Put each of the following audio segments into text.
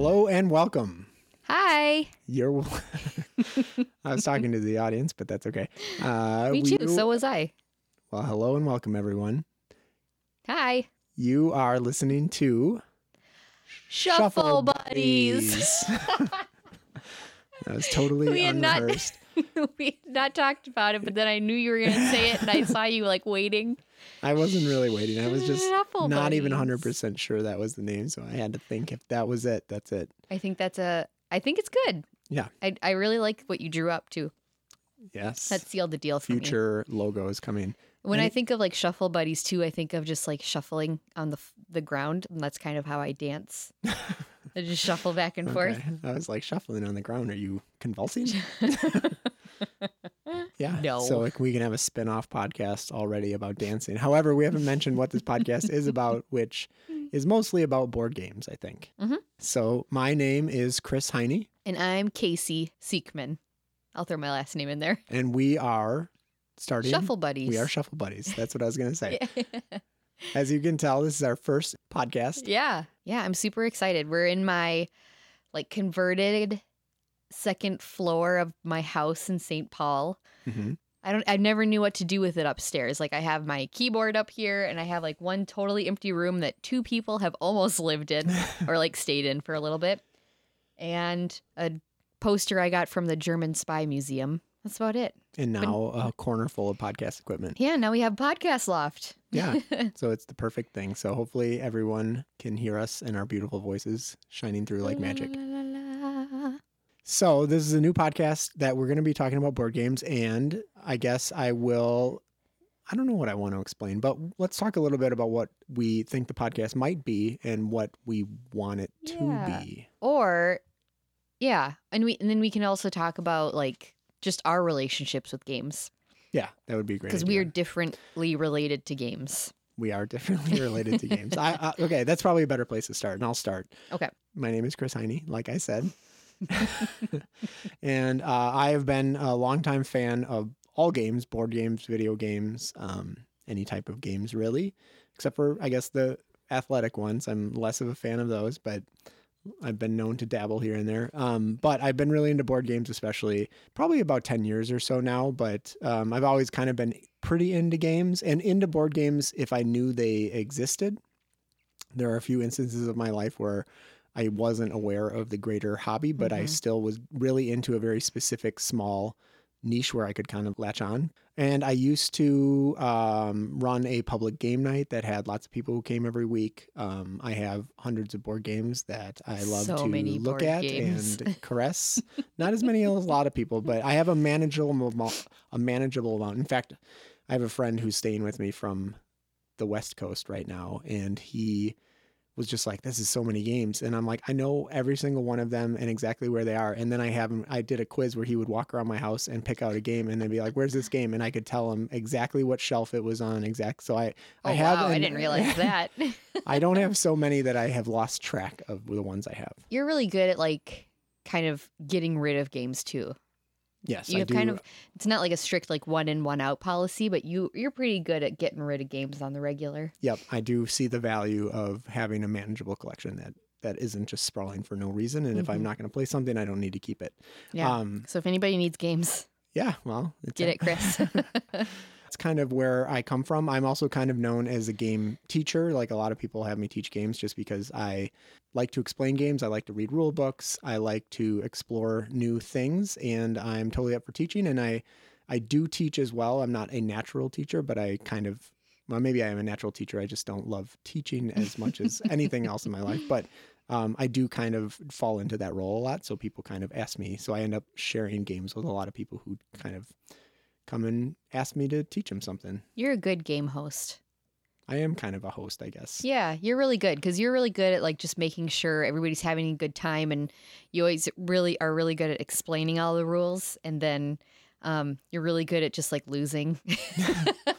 Hello and welcome. Hi. You're. I was talking to the audience, but that's okay. Uh, Me we- too. So was I. well, hello and welcome, everyone. Hi. You are listening to Shuffle, buddies. that was totally We had not- we had not talked about it, but then I knew you were going to say it, and I saw you like waiting. I wasn't really waiting. I was just Shuffle not even buddies. 100% sure that was the name. So I had to think if that was it, that's it. I think that's a. I think it's good. Yeah. I I really like what you drew up too. Yes. That sealed the deal for me. Future logo is coming. When I think of like shuffle buddies too, I think of just like shuffling on the f- the ground, and that's kind of how I dance. I just shuffle back and forth. Okay. I was like shuffling on the ground. Are you convulsing? yeah. No. So like we can have a spin-off podcast already about dancing. However, we haven't mentioned what this podcast is about, which is mostly about board games, I think. Mm-hmm. So my name is Chris Heine, And I'm Casey Seekman. I'll throw my last name in there. and we are starting Shuffle buddies. We are shuffle buddies. That's what I was going to say. As you can tell, this is our first podcast. Yeah. Yeah, I'm super excited. We're in my like converted second floor of my house in St. Paul. Mhm. I don't I never knew what to do with it upstairs. Like I have my keyboard up here and I have like one totally empty room that two people have almost lived in or like stayed in for a little bit. And a poster I got from the German Spy Museum. That's about it. And now a corner full of podcast equipment. Yeah, now we have podcast loft. Yeah. so it's the perfect thing. So hopefully everyone can hear us and our beautiful voices shining through like magic. So this is a new podcast that we're going to be talking about board games and I guess I will I don't know what I want to explain, but let's talk a little bit about what we think the podcast might be and what we want it Yeah. to be. Or yeah, and we and then we can also talk about like just our relationships with games Yeah, that would be great. because we are differently related to games. we are differently related to games. I, I okay, that's probably a better place to start, and I'll start. Okay. My name is Chris Heine, like I said. and uh, I have been a longtime fan of all games, board games, video games, um, any type of games, really, except for, I guess, the athletic ones. I'm less of a fan of those, but I've been known to dabble here and there. Um, but I've been really into board games, especially probably about 10 years or so now. But um, I've always kind of been pretty into games and into board games if I knew they existed. There are a few instances of my life where I wasn't aware of the greater hobby, but I Mhm. still was really into a very specific small niche where I could kind of latch on. And I used to um, run a public game night that had lots of people who came every week. Um, I have hundreds of board games that I love So to look at games. and caress. Not as many as a lot of people, but I have a manageable a manageable amount. In fact, I have a friend who's staying with me from the West Coast right now, and he was just like, "This is so many games," and I'm like, "I know every single one of them and exactly where they are." And then I have him. I did a quiz where he would walk around my house and pick out a game, and then be like, "Where's this game?" And I could tell him exactly what shelf it was on. Exact. So I, Oh I have. wow, I didn't realize that. I don't have so many that I have lost track of the ones I have. You're really good at like kind of getting rid of games too. Yes, You I have do. kind of it's not like a strict like one in one out policy, but you you're pretty good at getting rid of games on the regular. Yep, I do see the value of having a manageable collection that that isn't just sprawling for no reason. And if I'm Mhm. not going to play something, I don't need to keep it. Yeah. Um, so if anybody needs games, yeah. Well, get it, Chris. It's kind of where I come from. I'm also kind of known as a game teacher. Like a lot of people have me teach games just because I like to explain games. I like to read rule books. I like to explore new things, and I'm totally up for teaching. And I, I do teach as well. I'm not a natural teacher, but I kind of, well, maybe I am a natural teacher. I just don't love teaching as much as anything else in my life. But um, I do kind of fall into that role a lot. So people kind of ask me. So I end up sharing games with a lot of people who kind of come and ask me to teach them something. you're a good game host. I am kind of a host, I guess. Yeah, you're really good because you're really good at like just making sure everybody's having a good time, and you always really are really good at explaining all the rules, and then um, you're really good at just like losing,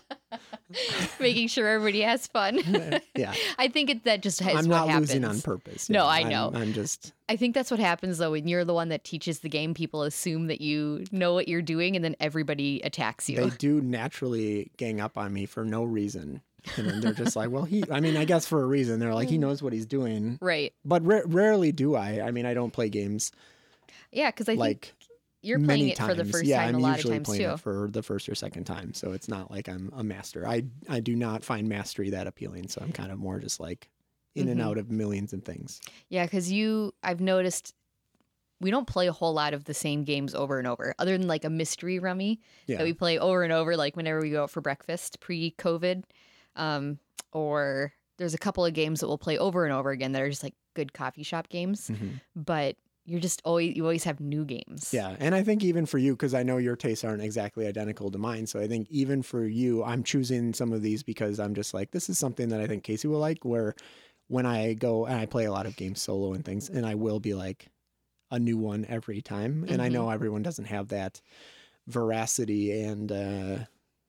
making sure everybody has fun. yeah. I think it, that just is I'm not happens. losing on purpose. No, Yeah, I I'm- know. I'm, just I think that's what happens though when you're the one that teaches the game. People assume that you know what you're doing, and then everybody attacks you. they do naturally gang up on me for no reason. And then they're just like, well, he, I mean, I guess for a reason. They're like, he Mm. knows what he's doing. Right. But ra- rarely do I. I mean, I don't play games Yeah, because I think you're many playing it times. for the first yeah, time I'm a lot of usually times playing too. it for the first or second time. So it's not like I'm a master. I, I do not find mastery that appealing. So I'm kind of more just like in and Mhm. out of millions of things. Yeah, because you, I've noticed we don't play a whole lot of the same games over and over, other than like a mystery rummy Yeah. that we play over and over, like whenever we go out for breakfast pre COVID. Um, or there's a couple of games that we'll play over and over again that are just like good coffee shop games, Mhm. but you're just always, you always have new games. Yeah, and I think even for you, because I know your tastes aren't exactly identical to mine, so I think even for you, I'm choosing some of these because I'm just like, this is something that I think Casey will like. Where when I go and I play a lot of games solo and things, and I will be like a new one every time, and I Mhm. know everyone doesn't have that veracity and uh,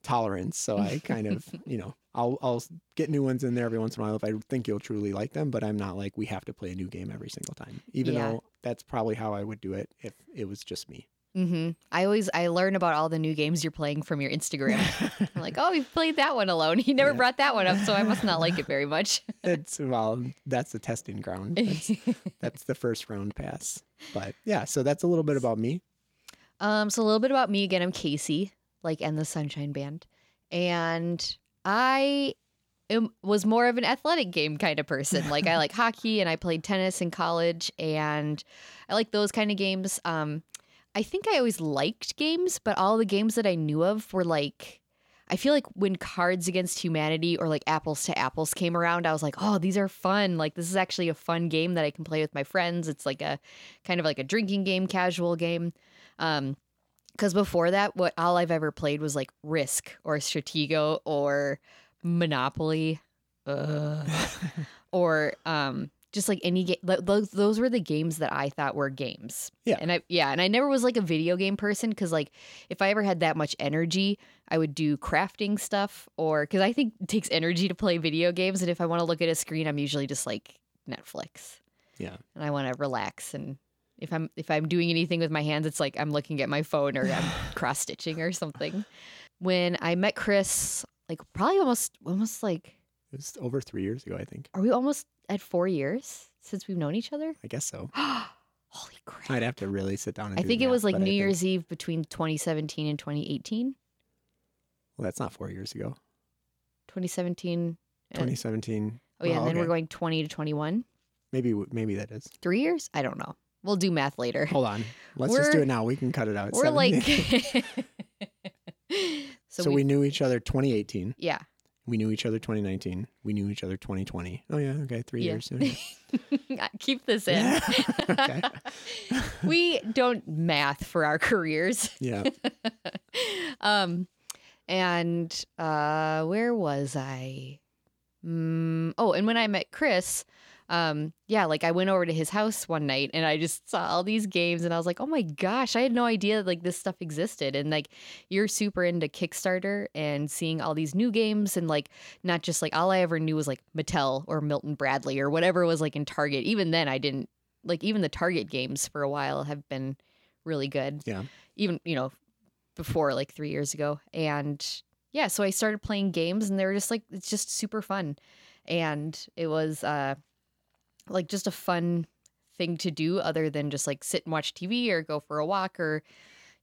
tolerance, so I kind of, you know, I'll I'll get new ones in there every once in a while if I think you'll truly like them, but I'm not like we have to play a new game every single time, even Yeah. though that's probably how I would do it if it was just me. Mm-hmm. I always, I learn about all the new games you're playing from your Instagram. I'm like, oh, you've played that one alone. He never Yeah. brought that one up, so I must not like it very much. it's well, that's the testing ground. That's, that's the first round pass. But yeah, so that's a little bit about me. Um, so a little bit about me again. I'm Casey, like, and the Sunshine Band, and I was more of an athletic game kind of person. Like, I like hockey, and I played tennis in college, and I like those kind of games. Um, I think I always liked games, but all the games that I knew of were like. I feel like when Cards Against Humanity or like Apples to Apples came around, I was like, oh, these are fun. Like, this is actually a fun game that I can play with my friends. It's like a kind of like a drinking game, casual game. Um, because before that, what all I've ever played was like Risk or Stratego or Monopoly, uh, or um, just like any game. Those those were the games that I thought were games. Yeah. and I yeah, and I never was like a video game person because like if I ever had that much energy, I would do crafting stuff or because I think it takes energy to play video games, and if I want to look at a screen, I'm usually just like Netflix Yeah. and I want to relax and if I'm if I'm doing anything with my hands it's like I'm looking at my phone or I'm cross stitching or something. When I met Chris like probably almost almost like It was over three years ago, I think. are we almost at 4 years since we've known each other? I guess so. Holy crap. I'd have to really sit down and I do think it was like but I New think- Year's Eve between 2017 and 2018. Well, that's not four years ago. 2017 uh, 2017. Oh yeah, and then we're going 20 to 21. Maybe maybe that is. 3 years? I don't know. We'll do math later. Hold on. Let's just do it now. We can cut it out. We're like 17. So, so, we, we knew each other 2018. yeah. We knew each other 2019. We knew each other 2020. Oh yeah, okay, three Yeah. years. Okay. Keep this in. okay. we don't math for our careers. Yeah. um, and uh, where was I? Mm, oh, and when I met Chris, um, yeah, like I went over to his house one night and I just saw all these games and I was like, oh my gosh, I had no idea like this stuff existed. And like you're super into Kickstarter and seeing all these new games and like not just like all I ever knew was like Mattel or Milton Bradley or whatever was like in Target. Even then, I didn't like even the Target games for a while have been really good. Yeah. Even, you know, before like three years ago. And yeah, so I started playing games and they were just like, it's just super fun. And it was uh, like just a fun thing to do other than just like sit and watch TV or go for a walk or,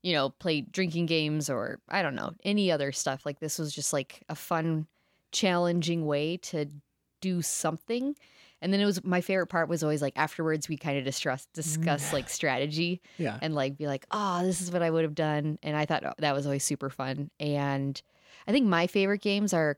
you know, play drinking games or I don't know, any other stuff. Like this was just like a fun, challenging way to do something. And then it was my favorite part was always like afterwards we kind of discuss discuss like mm. strategy Yeah. and like be like, oh, this is what I would have done. And I thought oh, that was always super fun. And I think my favorite games are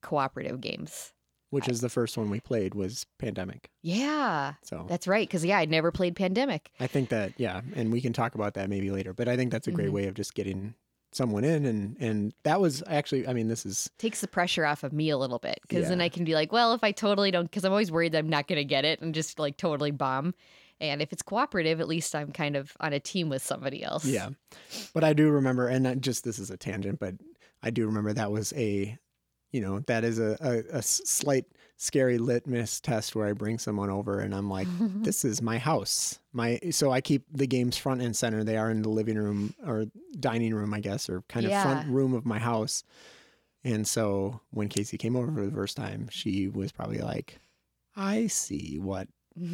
cooperative games. Which is the first one we played was Pandemic. Yeah, So that's right. Because yeah, I'd never played Pandemic. I think that yeah, and we can talk about that maybe later. But I think that's a great Mhm. way of just getting someone in and and that was actually I mean this is Takes the pressure off of me a little bit because then I can be like, well, if I totally don't, because I'm always worried that I'm not going to get it and just like totally bomb. And if it's cooperative, at least I'm kind of on a team with somebody else. yeah. But I do remember and not just this is a tangent, but I do remember that was a you know, that is a a slight scary litmus test where I bring someone over and I'm like, this is my house. My so I keep the games front and center. They are in the living room or dining room, I guess, or kind of front room of my house. And so when Casey came over for the first time, she was probably like, I see what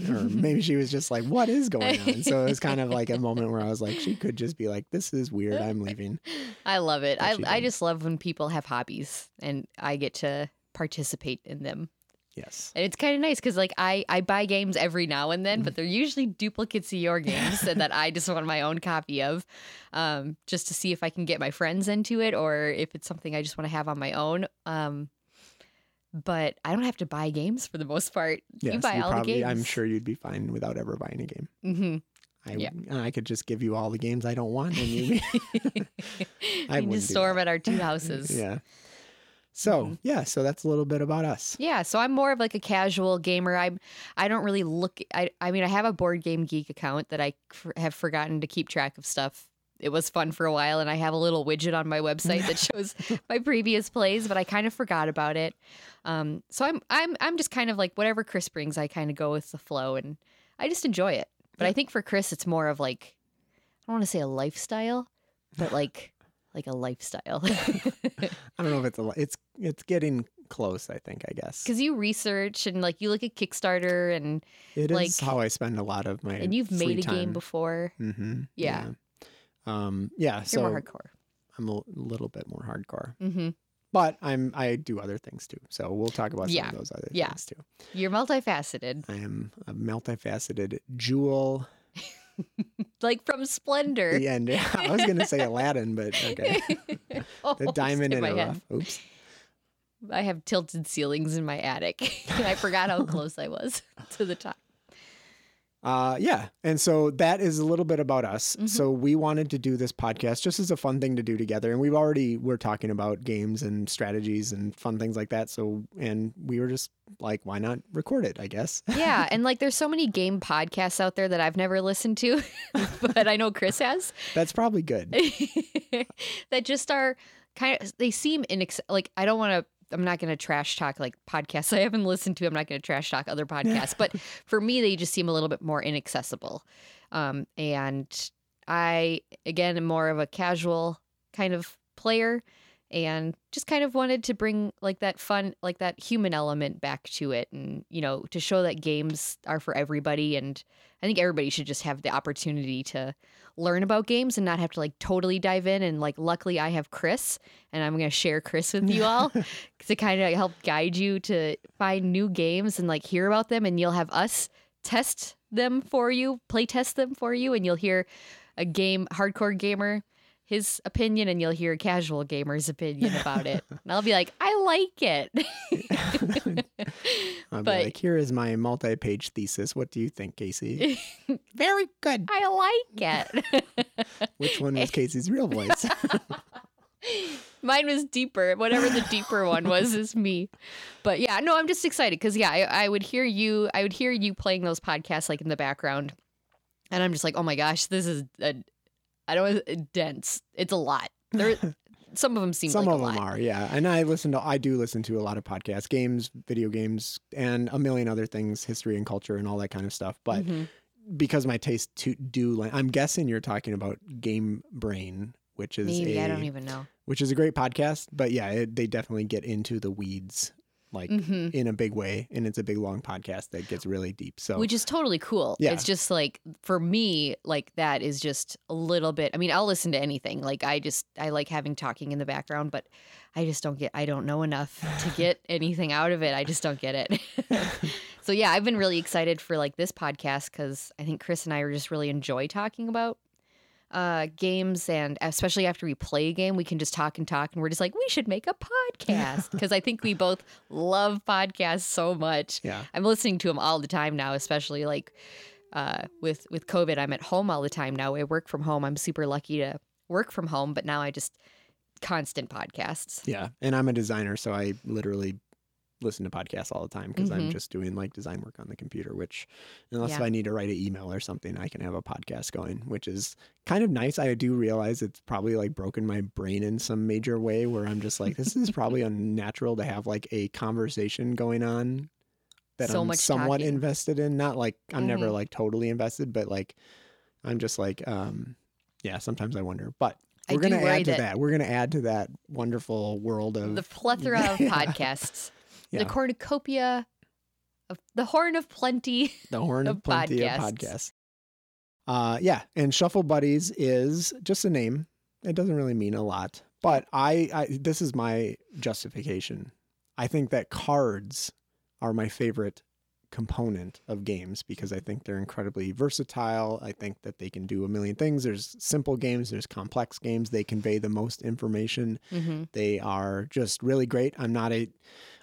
or maybe she was just like, "What is going on?" So it was kind of like a moment where I was like, she could just be like, "This is weird. I'm leaving." I love it. I I just love when people have hobbies and I get to participate in them. Yes. And it's kind of nice because like I I buy games every now and then, but they're usually duplicates of your games and that I just want my own copy of, um, just to see if I can get my friends into it or if it's something I just want to have on my own. Um, but I don't have to buy games for the most part. Yes. you buy all probably, the games. I'm sure you'd be fine without ever buying a game. hmm I Yeah. I could just give you all the games I don't want, and you. you I just store them at our two houses. yeah. So Mhm. yeah, so that's a little bit about us. Yeah, so I'm more of like a casual gamer. I'm I don't really look I I mean I have a board game geek account that I f- have forgotten to keep track of stuff. It was fun for a while and I have a little widget on my website that shows my previous plays, but I kind of forgot about it. Um so I'm I'm I'm just kind of like whatever Chris brings, I kind of go with the flow and I just enjoy it. But I think for Chris it's more of like I don't want to say a lifestyle, but like like a lifestyle. I don't know if it's a. It's it's getting close. I think. I guess Cuz you research and like you look at Kickstarter and it is like- how I spend a lot of my. and you've made a game before. Mm-hmm. Yeah. Um. Yeah. You're so more hardcore. I'm a little bit more hardcore, hmm but I'm I do other things too. So we'll talk about some of those other Yeah. things too. You're multifaceted, I am a multifaceted jewel. like from Splendor. The end. I was gonna say Aladdin, but okay. The diamond in in a head. rough. Oops. I have tilted ceilings in my attic, and I forgot how close I was to the top. Uh, yeah. And so that is a little bit about us. Mhm. So we wanted to do this podcast just as a fun thing to do together. And we've already, we're talking about games and strategies and fun things like that. So, and we were just like, why not record it, I guess. Yeah, and like there's so many game podcasts out there that I've never listened to, but I know Chris has. That's probably good. that just are kind of they seem inex like I don't want to I'm not going to trash talk like podcasts I haven't listened to. I'm not going to trash talk other podcasts, but for me they just seem a little bit more inaccessible. Um and I again am more of a casual kind of player and just kind of wanted to bring like that fun like that human element back to it and you know to show that games are for everybody and I think everybody should just have the opportunity to learn about games and not have to like totally dive in. And like, luckily, I have Chris, and I'm going to share Chris with you all to kind of help guide you to find new games and like hear about them. And you'll have us test them for you, play test them for you, and you'll hear a game, hardcore gamer. His opinion, and you'll hear a casual gamer's opinion about it. And I'll be like, I like it. I'll be like, here is my multi page thesis. What do you think, Casey? Very good. I like it. Which one was Casey's real voice? Mine was deeper. Whatever the deeper one was is me. But yeah, no, I'm just excited because yeah, I, I would hear you. I would hear you playing those podcasts like in the background, and I'm just like, oh my gosh, this is a, I don't know, dense. It's a lot. There, some of them seem Some like of a them lot. are, yeah. And I listen to, I do listen to a lot of podcasts, games, video games, and a million other things, history and culture and all that kind of stuff. But Mhm. because my taste to do, I'm guessing you're talking about Game Brain, which is maybe a, I don't even know. which is a great podcast. But yeah, it, they definitely get into the weeds like hmm in a big way, and it's a big long podcast that gets really deep. So Which is totally cool. Yeah. It's just like for me, like that is just a little bit. I mean, I'll listen to anything. Like I just I like having talking in the background, but I just don't get. I don't know enough to get anything out of it. I just don't get it. so yeah, I've been really excited for like this podcast because I think Chris and I just really enjoy talking about uh games and especially after we play a game we can just talk and talk and we're just like we should make a podcast because i think we both love podcasts so much yeah, I'm listening to them all the time now, especially like uh, with with COVID. I'm at home all the time now. I work from home. I'm super lucky to work from home, but now I just constant podcasts. yeah. And I'm a designer, so I literally listen to podcasts all the time because I'm Mhm. just doing like design work on the computer. Which, unless Yeah. if I need to write an email or something, I can have a podcast going, which is kind of nice. I do realize it's probably like broken my brain in some major way where I'm just like, this is probably unnatural to have like a conversation going on that So I'm somewhat talking. invested in. Not like I'm never Mhm. like totally invested, but like I'm just like, um, yeah. Sometimes I wonder, but We're do gonna add to that, that. We're gonna add to that wonderful world of the plethora of Yeah. podcasts, Yeah. the cornucopia of the horn of plenty. the horn of of plenty of podcasts. podcasts. Uh, yeah, and Shuffle Buddies is just a name. It doesn't really mean a lot, but I, I this is my justification. I think that cards are my favorite component of games because I think they're incredibly versatile. I think that they can do a million things. There's simple games, there's complex games. They convey the most information. Mm-hmm. They are just really great. I'm not a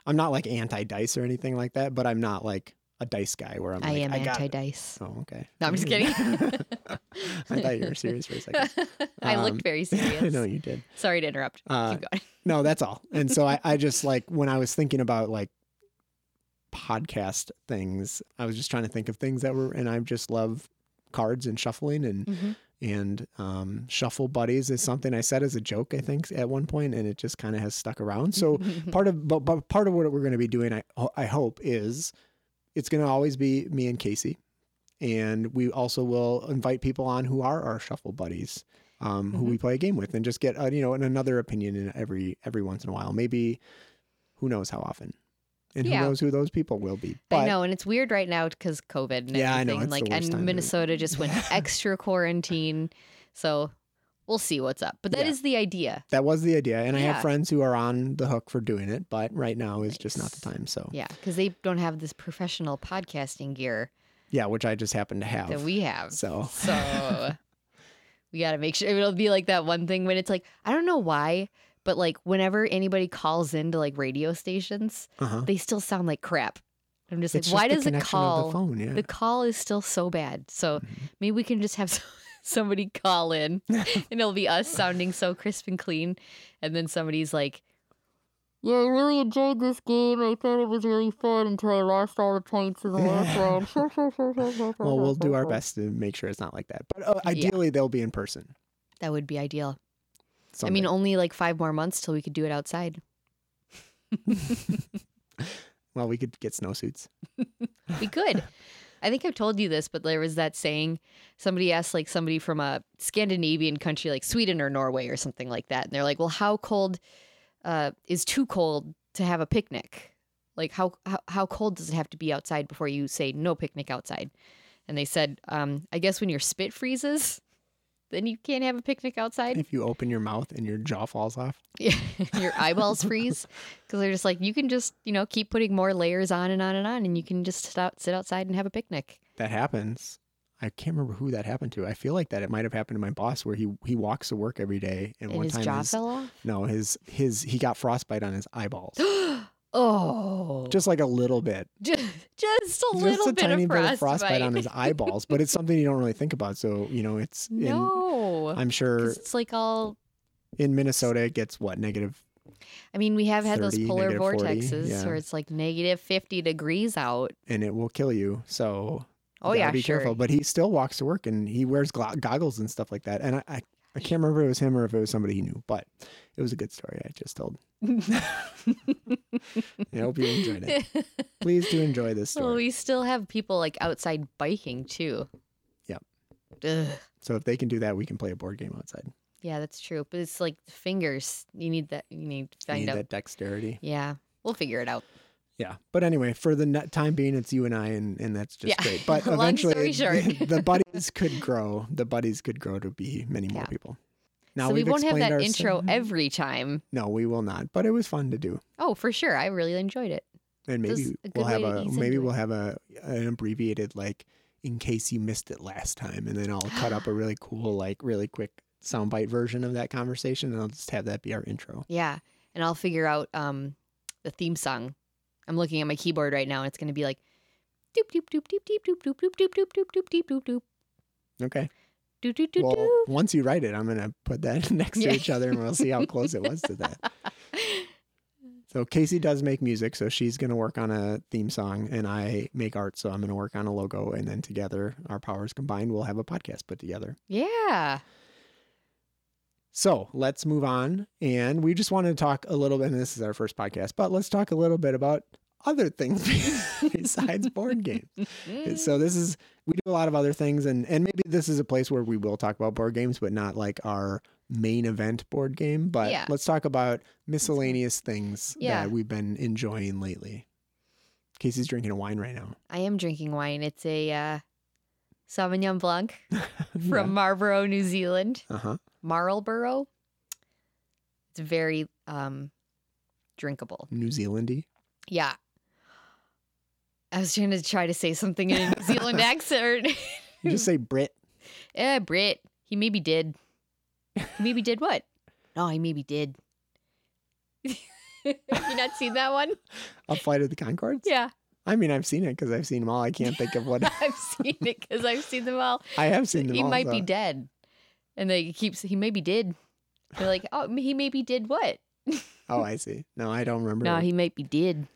I'm not like anti dice or anything like that, but I'm not like a dice guy where I'm I like am I anti dice. Oh, okay. No, I'm just kidding. I thought you were serious for a second. I Um, looked very serious. I know you did. Sorry to interrupt. Uh, Keep going. No, that's all. And so I, I just like when I was thinking about like podcast things, I was just trying to think of things that were, and I just love cards and shuffling and Mhm. And um, shuffle buddies is something I said as a joke, I think, at one point, and it just kind of has stuck around. So part of but, but part of what we're going to be doing, I I hope, is it's going to always be me and Casey, and we also will invite people on who are our shuffle buddies, um, who we play a game with, and just get uh, you know another opinion in every every once in a while. Maybe who knows how often, and Yeah. who knows who those people will be. But I know, and it's weird right now because COVID and Yeah, I know, everything. it's like, and Minnesota just went extra quarantine, so we'll see what's up. But that is Yeah. the idea. that was the idea, and I have friends who are on the hook for doing it, but right now is just not the time. So Yeah, because they don't have this professional podcasting gear yeah, which I just happen to have. that we have. so So we got to make sure it'll be like that one thing when it's like I don't know why, but like whenever anybody calls into like radio stations, uh-huh. they still sound like crap. I'm just it's like, why just does the it call? the phone? Yeah. The call is still so bad. So Mhm. maybe we can just have somebody call in and it'll be us sounding so crisp and clean. And then somebody's like, Yeah, I really enjoyed this game. I thought it was really fun until I lost all the points in the last round. Well, we'll do our best to make sure it's not like that. But uh, ideally, they'll be in person. That would be ideal. I mean, only like five more months till we could do it outside. well, we could get snowsuits. We could. I think I've told you this, but there was that saying somebody asked like somebody from a Scandinavian country like Sweden or Norway or something like that. And they're like, well, how cold uh, is too cold to have a picnic? Like, how, how, how cold does it have to be outside before you say no picnic outside? And they said, um, I guess when your spit freezes, then you can't have a picnic outside. If you open your mouth and your jaw falls off, Yeah, your eyeballs freeze because they're just like you can just you know keep putting more layers on and on and on, and you can just sit, out, sit outside and have a picnic. that happens. I can't remember who that happened to. I feel like that it might have happened to my boss, where he he walks to work every day, and, And one his time jaw his, fell off. no his his he got frostbite on his eyeballs, oh, just like a little bit, just, just a just little a bit, tiny of bit of frostbite on his eyeballs. But it's something you don't really think about. So you know, it's in, no, I'm sure it's like all. in Minnesota it gets what negative I mean, we have had those 30, polar negative 40, vortexes yeah. where it's like negative fifty degrees out. and it will kill you. So Oh yeah, be sure. careful. But he still walks to work and he wears goggles and stuff like that. And I, I, I can't remember if it was him or if it was somebody he knew, but it was a good story I just told. I hope you enjoyed it. Please do enjoy this story. well, we still have people like outside biking too. Yep. Ugh. So if they can do that, we can play a board game outside. Yeah, that's true. But it's like the fingers. You need that. You need to You need out. that dexterity. Yeah, we'll figure it out. Yeah. But anyway, for the time being, it's you and I, and, and that's just Yeah. great. But eventually, the buddies could grow. The buddies could grow to be many more Yeah. people. Now so we won't have that our- intro every time. No, we will not. But it was fun to do. Oh, for sure. I really enjoyed it. And maybe is a good we'll have a maybe we'll it. have a an abbreviated like in case you missed it last time, and then I'll cut up a really cool like really quick soundbite version of that conversation, and I'll just have that be our intro. Yeah, and I'll figure out um the theme song. I'm looking at my keyboard right now, and it's going to be like doop doop doop doop doop doop doop doop doop doop doop doop doop doop doop Okay. Doop doop doop Well, doop. once you write it, I'm gonna put that next Yeah. to each other, and we'll see how close it was to that. So Casey does make music, so she's gonna work on a theme song, and I make art, so I'm gonna work on a logo, and then together, our powers combined, we'll have a podcast put together. Yeah. So let's move on. And we just wanted to talk a little bit, and this is our first podcast, but let's talk a little bit about other things besides board games. So this is we do a lot of other things and and maybe this is a place where we will talk about board games, but not like our main event board game, but Yeah. let's talk about miscellaneous things Yeah. that we've been enjoying lately. Casey's drinking a wine right now. I am drinking wine. It's a uh, Sauvignon Blanc from yeah. Marlborough, New Zealand. uh-huh. Marlborough. It's very um, drinkable. New Zealandy. Yeah. I was trying to try to say something in a New Zealand accent. You just say Brit. Eh, Brit. He maybe did. He maybe did what? No, he maybe did. you not seen that one? A Flight of the Conchords? Yeah, I mean, I've seen it because I've seen them all. I can't think of what I've seen it because I've seen them all. I have seen them He all. might be dead, and they keeps he maybe did. They're like, oh, he maybe did what? Oh, I see. No, I don't remember. No, he might be did.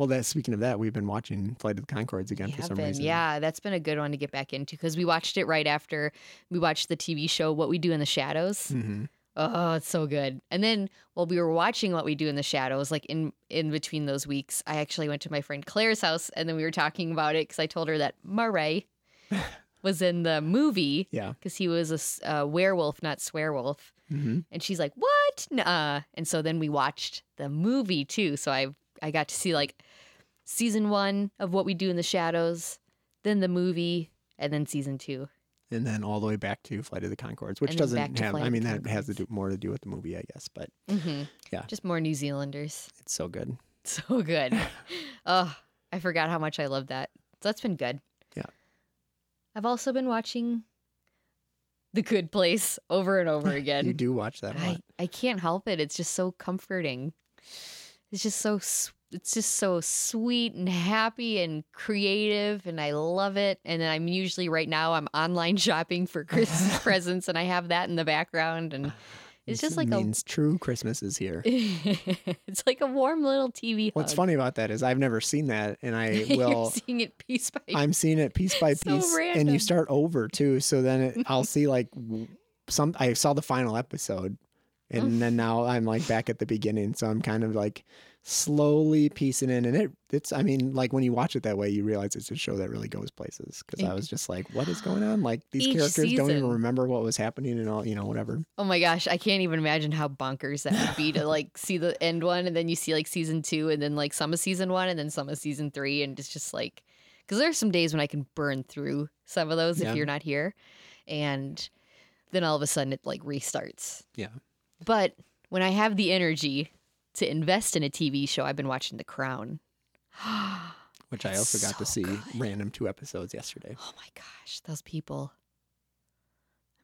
Well, that speaking of that, we've been watching Flight of the Conchords again We for some been. reason. Yeah, that's been a good one to get back into because we watched it right after we watched the TV show What We Do in the Shadows. hmm Oh, it's so good. And then while we were watching What We Do in the Shadows, like in in between those weeks, I actually went to my friend Claire's house and then we were talking about it because I told her that Murray was in the movie Yeah. because he was a werewolf, not swearwolf. hmm And she's like, "What? Nuh-uh." And so then we watched the movie too. So I I got to see like season one of What We Do in the Shadows, then the movie, and then season two. And then all the way back to Flight of the Conchords, which And then back doesn't have. Flight I mean, that has to do more to do with the movie, I guess. But hmm Yeah. just more New Zealanders. it's so good. So good. oh, I forgot how much I love that. So that's been good. Yeah. I've also been watching The Good Place over and over again. you do watch that a I. I can't help it. It's just so comforting. It's just so it's just so sweet and happy and creative and I love it. And then I'm usually right now I'm online shopping for Christmas presents and I have that in the background and it's just like means true Christmas is here. it's like a warm little TV What's funny about that is I've never seen that, and I You're will. seeing it piece by I'm seeing it piece by So piece, and you start over too. So then it, I'll see like some. I saw the final episode, and then now I'm like back at the beginning. So I'm kind of like slowly piecing in, and it it's. I mean, like when you watch it that way, you realize it's a show that really goes places. Because I was just like, what is going on? Like these Each characters don't even remember what was happening, and all you know, whatever. Oh my gosh, I can't even imagine how bonkers that would be to like see the end one and then you see like season two and then like some of season one and then some of season three and it's just like because there's some days when I can burn through some of those Yeah. if you're not here, and then all of a sudden it like restarts. Yeah. But when I have the energy to invest in a TV show, I've been watching The Crown. Which I also got to see good. random two episodes yesterday. Oh my gosh, those people.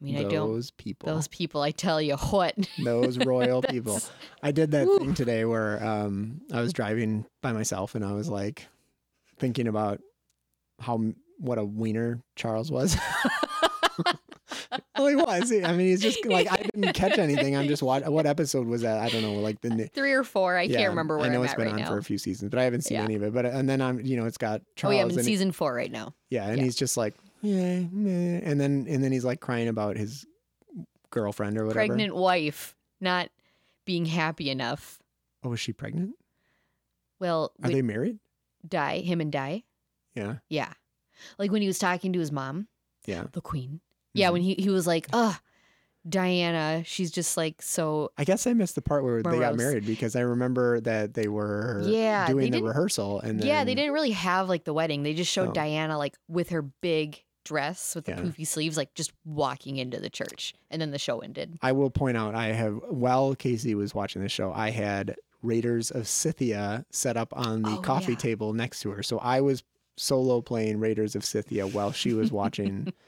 I mean, I don't. those people. Those people, I tell you what. those royal people. I did that Woo. thing today where um, I was driving by myself and I was like thinking about how what a wiener Charles was. well, he was. I mean, he's just like I didn't catch anything. I'm just watch. What episode was that? I don't know. Like the. Uh, three or four. I yeah, can't remember where I know I'm it's been right on now. for a few seasons, but I haven't seen Yeah. any of it. But and then I'm, you know, it's got Charles. oh yeah, I'm in it- season four right now. yeah, and yeah. he's just like, yeah, meh," and then and then he's like crying about his girlfriend or whatever. Pregnant wife not being happy enough. Oh, is she pregnant? Well, Are they married? die him and die. Yeah, Yeah, like when he was talking to his mom, yeah. the queen. Yeah, when mm-hmm. he he was like, "Ugh, Diana, she's just like so." I guess I missed the part where they got married because I remember that they were Yeah, doing the rehearsal and then, Yeah, they didn't really have like the wedding. They just showed Oh. Diana like with her big dress with the Yeah. poofy sleeves, like just walking into the church, and then the show ended. I will point out I have while Casey was watching the show, I had Raiders of Scythia set up on the Oh, coffee yeah. table next to her. So I was solo playing Raiders of Scythia while she was watching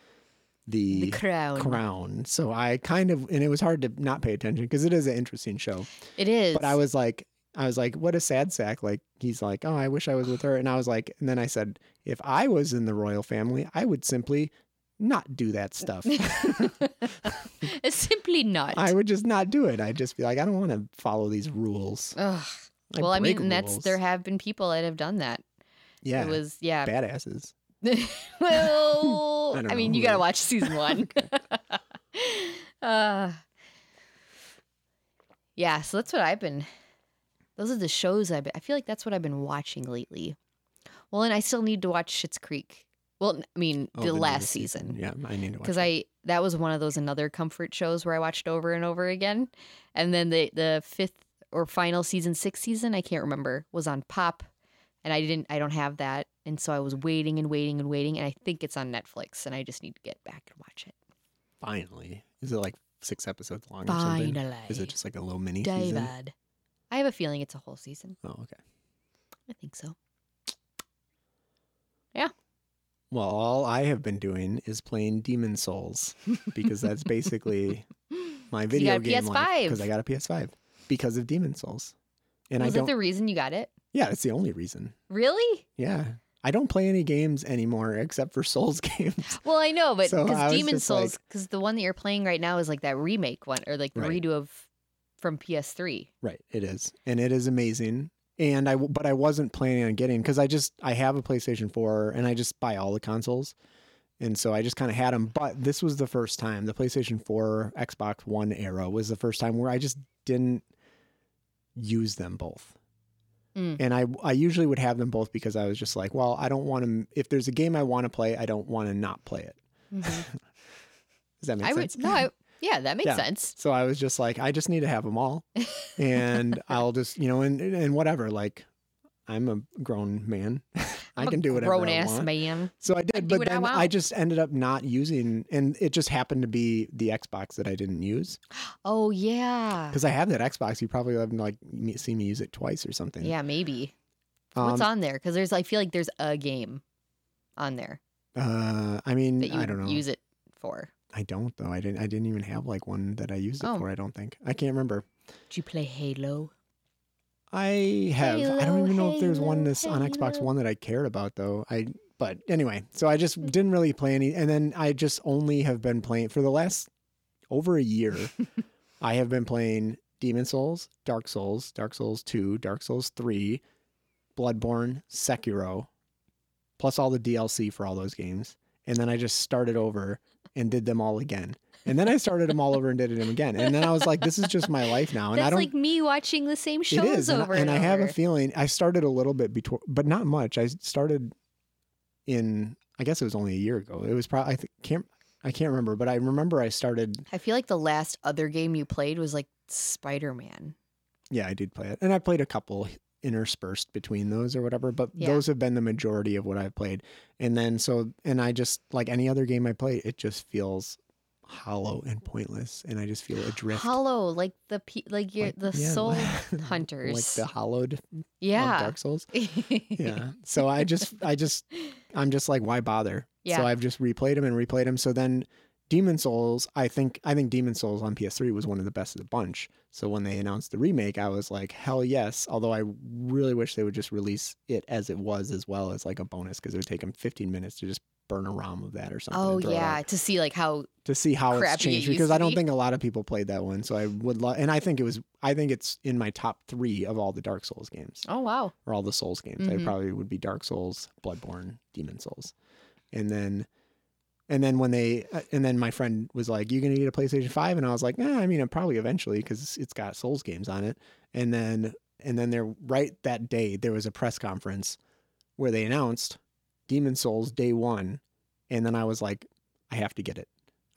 the, The crown. Crown. So I kind of and it was hard to not pay attention because it is an interesting show. It is. But I was like, I was like, what a sad sack. Like he's like, oh, I wish I was with her. And I was like, and then I said, if I was in the royal family, I would simply not do that stuff. simply not. I would just not do it. I'd just be like, I don't want to follow these rules. Ugh. well, I mean, and that's there have been people that have done that. yeah, It was yeah. badasses. well, I I, mean, you got to watch season one. uh, yeah, so that's what I've been. Those are the shows I've. Been, I feel like that's what I've been watching lately. Well, and I still need to watch Schitt's Creek. Well, I mean, Oh, the the last newest season Yeah, I need to watch because. I that was one of those another comfort shows where I watched over and over again. And then the the fifth or final season, sixth season, I can't remember, was on Pop, and I didn't, I don't have that, and so I was waiting and waiting and waiting, and I think it's on Netflix, and I just need to get back and watch it. Finally, is it like six episodes long or something? Finally, Is it just like a little mini season? I have a feeling it's a whole season. Oh, okay. I think so. Yeah. Well, all I have been doing is playing Demon Souls because that's basically my you video got a game PS5. Because I got a PS5 because of Demon Souls, and was I don't. that the reason you got it? yeah, it's the only reason. Really? Yeah, I don't play any games anymore except for Souls games. Well, I know, but So because was Demon Souls, like- because the one that you're playing right now is like that remake one, or like the Right. redo of from PS3. Right, it is, and it is amazing. And I, but I wasn't planning on getting because I just I have a PlayStation Four and I just buy all the consoles, and so I just kind of had them. But this was the first time the PlayStation Four, Xbox One era was the first time where I just didn't use them both. Mm. And I I usually would have them both because I was just like, well, I don't want to. If there's a game I want to play, I don't want to not play it. Mhm. Does that make I sense? would no, I, yeah, that makes Yeah. sense. So I was just like, I just need to have them all, and I'll just, you know, and and whatever. Like, I'm a grown man. I can do whatever grown I ass man. So I did, do but what I then I, just ended up not using, and it just happened to be the Xbox that I didn't use Oh yeah, because I have that Xbox. You probably have like seen me use it twice or something. yeah, maybe. Um, What's on there? Because there's, I feel like there's a game on there Uh, I mean, I don't know. use it for. I don't though. I didn't. I didn't even have like one that I used it Oh. for. I don't think. I can't remember. Did you play Halo? I have. I don't oh, even know if there's one Halo, this on Xbox One that I cared about though. I but anyway, so I just mm. didn't really play any and then I just only have been playing for the last over a year. I have been playing Demon Souls, Dark Souls, Dark Souls 2, Dark Souls 3, Bloodborne, Sekiro, plus all the DLC for all those games. And then I just started over and did them all again. And then I started them all over and did them again. And then I was like, this is just my life now. And I don't like me watching the same shows it is, over I, and, and I have a feeling I started a little bit before, but not much. I started in, I guess it was only a year ago. It was probably I th- can't I can't remember, but I remember I started. I feel like the last other game you played was like Spider Man. Yeah, I did play it, and I played a couple interspersed between those or whatever. But Yeah. those have been the majority of what I've played. And then so, and I just like any other game I play, it just feels hollow and pointless, and I just feel adrift. Hollow, like the pe- like your Like- the yeah, soul hunters, like the hollowed um, yeah. Dark Souls. yeah. So I just, I just, I'm just like, why bother? Yeah. So I've just replayed them and replayed them. So then, Demon Souls, I think, I think Demon Souls on PS3 was one of the best of the bunch. So when they announced the remake, I was like, hell yes. Although I really wish they would just release it as it was, as well as like a bonus, because it would take them 15 minutes to just burn a ROM of that or something. oh and throw it yeah, to see like how to see how it's crappy it changed used because I don't be. think a lot of people played that one. So I would love, and I think it was, I think it's in my top three of all the Dark Souls games oh wow. or all the Souls games. I Mhm. probably would be Dark Souls, Bloodborne, Demon Souls, and then, and then when they, uh, and then my friend was like, "You gonna need a PlayStation 5? And I was like, "Nah, I mean, I'm probably eventually because it's got Souls games on it." And then, and then there, right that day, there was a press conference where they announced Demon Souls Day One, and then I was like, "I have to get it.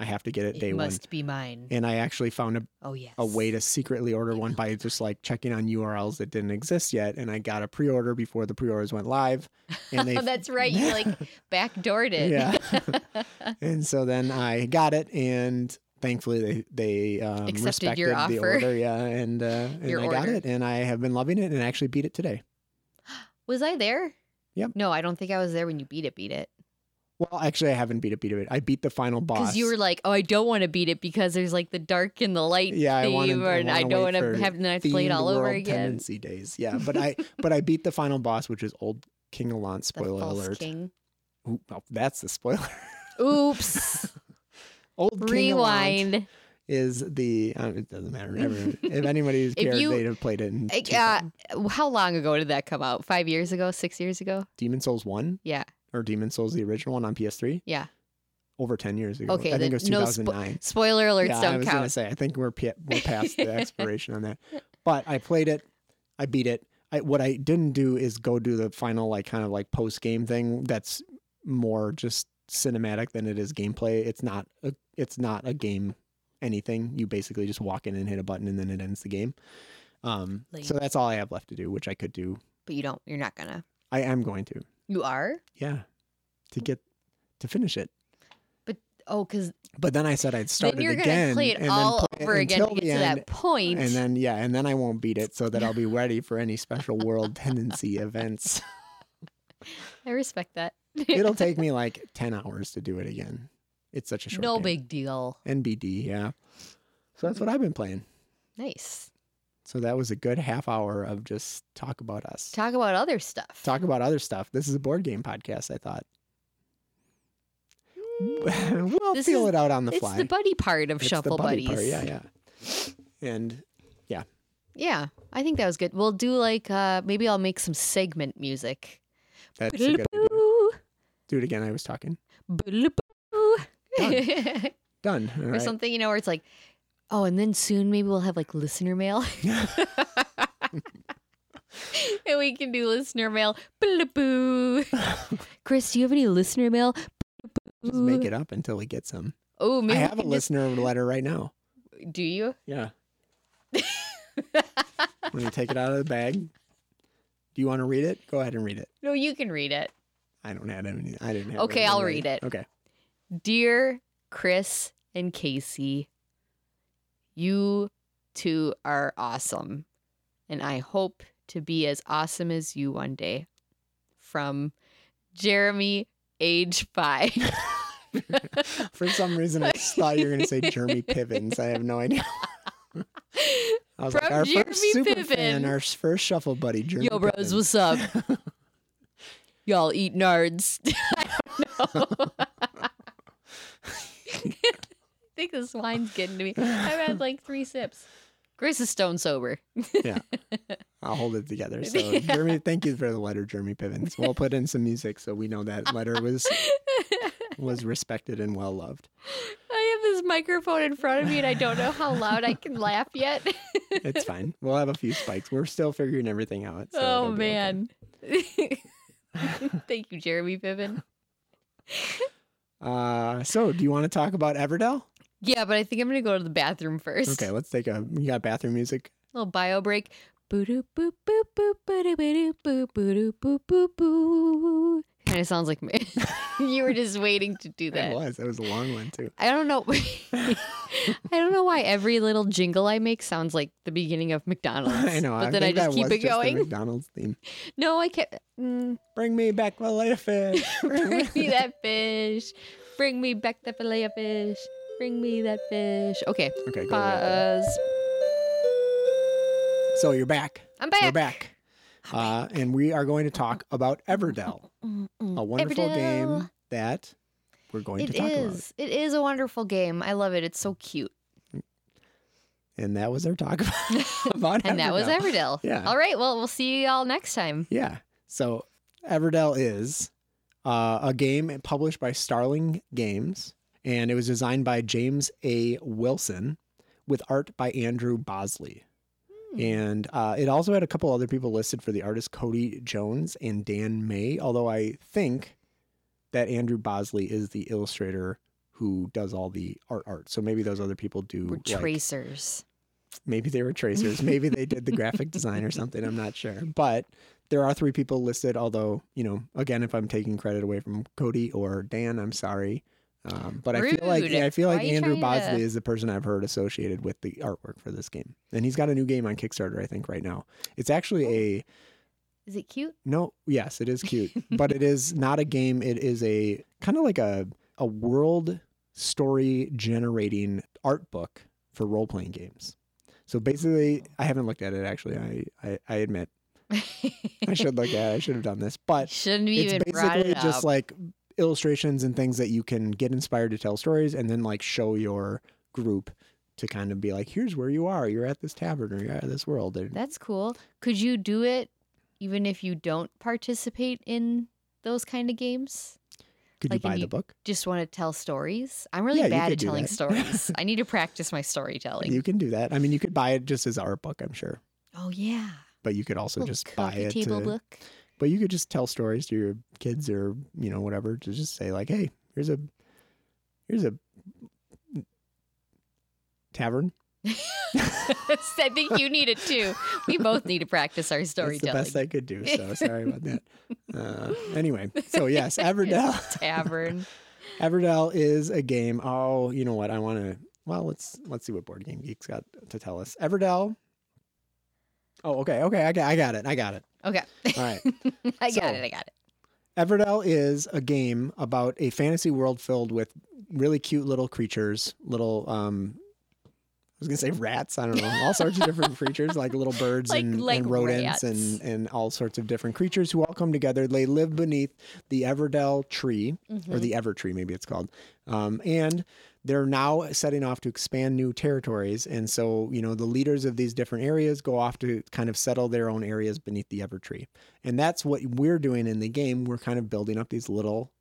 I have to get it It day one." must be mine. And I actually found a oh yes. a way to secretly order one by just like checking on URLs that didn't exist yet. And I got a pre order before the pre orders went live. And they, Oh, that's right. You like backdoored it. Yeah. and so then I got it and thankfully they, they um, Accepted respected your the offer. order. Yeah. And, uh, and Your I got order. it and I have been loving it and actually beat it today. Was I there? Yep. No, I don't think I was there when you beat it. Beat it. Well, actually, I haven't beat it, beat it. I beat the final boss. Because you were like, oh, I don't want to beat it because there's like the dark and the light Yeah, I theme, wanted- I and I don't want to have then I to play it all over again. Tendency days. Yeah. But I, but I beat the final boss, which is old King. The Spoiler alert. king. Ooh, oh, that's the spoiler. Oops. Old King Rewind. is the uh, it doesn't matter. Everyone- if anybody's cared, you- they'd have played it. In Uh, how long ago did that come out? Five years ago? Six years ago? Demon Souls one Yeah. Or Demon Souls the original one on PS3 Yeah. over ten years ago. Okay, I think it was no spo- 2009. Spoiler alerts yeah, I don't I was gonna say I think we're pa- we're past the expiration on that. But I played it. I beat it. I, what I didn't do is go do the final like kind of like post game thing. That's more just cinematic than it is gameplay. It's not a it's not a game anything. You basically just walk in and hit a button and then it ends the game. Um, so that's all I have left to do, which I could do. But you don't. You're not gonna. I am going to. You are. Yeah. To get to finish it. But oh, because But then I said I'd start then you're it gonna again play it and all play it over again to get to end, that point. And then yeah, and then I won't beat it so that I'll be ready for any special world tendency events. I respect that. It'll take me like 10 hours to do it again. It's such a short no game. big deal. NBD, yeah. So that's what I've been playing. Nice. So that was a good half hour of just talk about us. Talk about other stuff. Talk about other stuff. This is a board game podcast, I thought. we'll This feel is- it out on the it's fly. the buddy part of It's the Shuffle buddy Buddies. part, Yeah, yeah. And Yeah, Yeah, I think that was good. We'll do like uh maybe I'll make some segment music. that's a good idea. Do it again. I was talking. boodle-boo. Done. All or something, you know, where it's like, oh, and then soon maybe we'll have like listener mail. and we can do listener mail. Chris, do you have any listener mail? Just make it up until we get some. Oh, I have a can just- listener letter right now. Do you? Yeah. When you take it out of the bag. Do you want to read it? Go ahead and read it. no, you can read it. I don't have any. I didn't have. Okay, I'll read it. Okay. Dear Chris and Casey, you two are awesome. And I hope to be as awesome as you one day. From Jeremy, age five. For some reason, I just thought you were going to say Jeremy Pivens. I have no idea. I was like, From our Jeremy first super fan, our first shuffle buddy, Jeremy Yo, bros, Pivens. what's up? Y'all eat nards. I don't know. I think this wine's getting to me. I've had like three sips. Chris is stone sober. yeah, I'll hold it together. So, Jeremy, thank you for the letter, Jeremy Pivens. We'll put in some music so we know that letter was was respected and well loved. I have this microphone in front of me and I don't know how loud I can laugh yet. It's fine. We'll have a few spikes. We're still figuring everything out. so oh it'll okay. man. Thank you, Jeremy Piven. Uh, so, do you want to talk about Everdell? Yeah, but I think I'm gonna go to the bathroom first. Okay, let's take a. You got bathroom music? Little bio break. Boo-doo, boop, boop, boop, boo-doo, boo-doo, boop, boo-doo, boop, boop, boo. Kind of sounds like me. you were just waiting to do that. It was. It was a long one too. I don't know. I don't know why every little jingle I make sounds like the beginning of McDonald's. I know. but I then I just that keep it just the going. McDonald's theme. No, I can't. Mm, Bring me back the filet fish. bring me that fish. Bring me back the fillet of fish. Bring me that fish. Okay, Okay, go pause. So you're back. I'm back. We're back. Uh, and we are going to talk about Everdell, a wonderful Everdell. game that we're going It to talk is. It is a wonderful game. I love it. It's so cute. And that was our talk about, about And that was Everdell. Everdell. Yeah. All right. Well, we'll see you all next time. Yeah. So Everdell is uh, a game published by Starling Games, and it was designed by James A. Wilson with art by Andrew Bosley. Hmm. And uh, it also had a couple other people listed for the artist Cody Jones and Dan May, although I think that Andrew Bosley is the illustrator who does all the art art. So maybe those other people do We're like, tracers. maybe they were tracers maybe they did the graphic design or something i'm not sure but there are three people listed although you know again if i'm taking credit away from cody or dan i'm sorry um, but i feel like yeah, i feel like andrew trying to- bosley is the person i've heard associated with the artwork for this game. And he's got a new game on kickstarter i think right now. It's actually a Is it cute? no yes it is cute but it is not a game. It is a kind of like a a world story generating art book for role-playing games. So basically i haven't looked at it actually. I i, I admit. I should look at it. I should have done this but Shouldn't have it's basically it just like illustrations and things that you can get inspired to tell stories and then like show your group to kind of be like here's where you are you're at this tavern or you're at this world and That's cool. Could you do it even if you don't participate in those kind of games? could like, you buy the book Just want to tell stories? I'm really Yeah, bad at telling stories. I need to practice my storytelling. You can do that. I mean, you could buy it just as art book, I'm sure, oh yeah. but you could also just buy it. table To, book. But you could just tell stories to your kids or you know whatever to just say like, hey, Here's a here's a tavern. I think you need it too. We both need to practice our storytelling. That's the best I could do. So sorry about that. Uh, anyway, so yes, Everdell. Tavern. Everdell is a game. Oh, you know what? I want to. Well, let's let's see what Board Game Geek's got to tell us. Everdell. Oh, okay, okay. I got, I got it. I got it. Okay. All right. I got it. I got it. Everdell is a game about a fantasy world filled with really cute little creatures, little um I was gonna say rats, I don't know, all sorts of different creatures, like little birds Like- and, like and rodents rats. and, and all sorts of different creatures who all come together. They live beneath the Everdell tree, or Mhm. the Ever tree, maybe it's called. Um, and they're now setting off to expand new territories. And so, you know, the leaders of these different areas go off to kind of settle their own areas beneath the evertree. And that's what we're doing in the game. We're kind of building up these little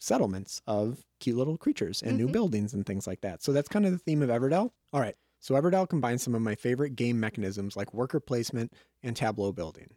settlements of cute little creatures and new Mhm. buildings and things like that. So that's kind of the theme of Everdell. All right. So Everdell combines some of my favorite game mechanisms like worker placement and tableau building.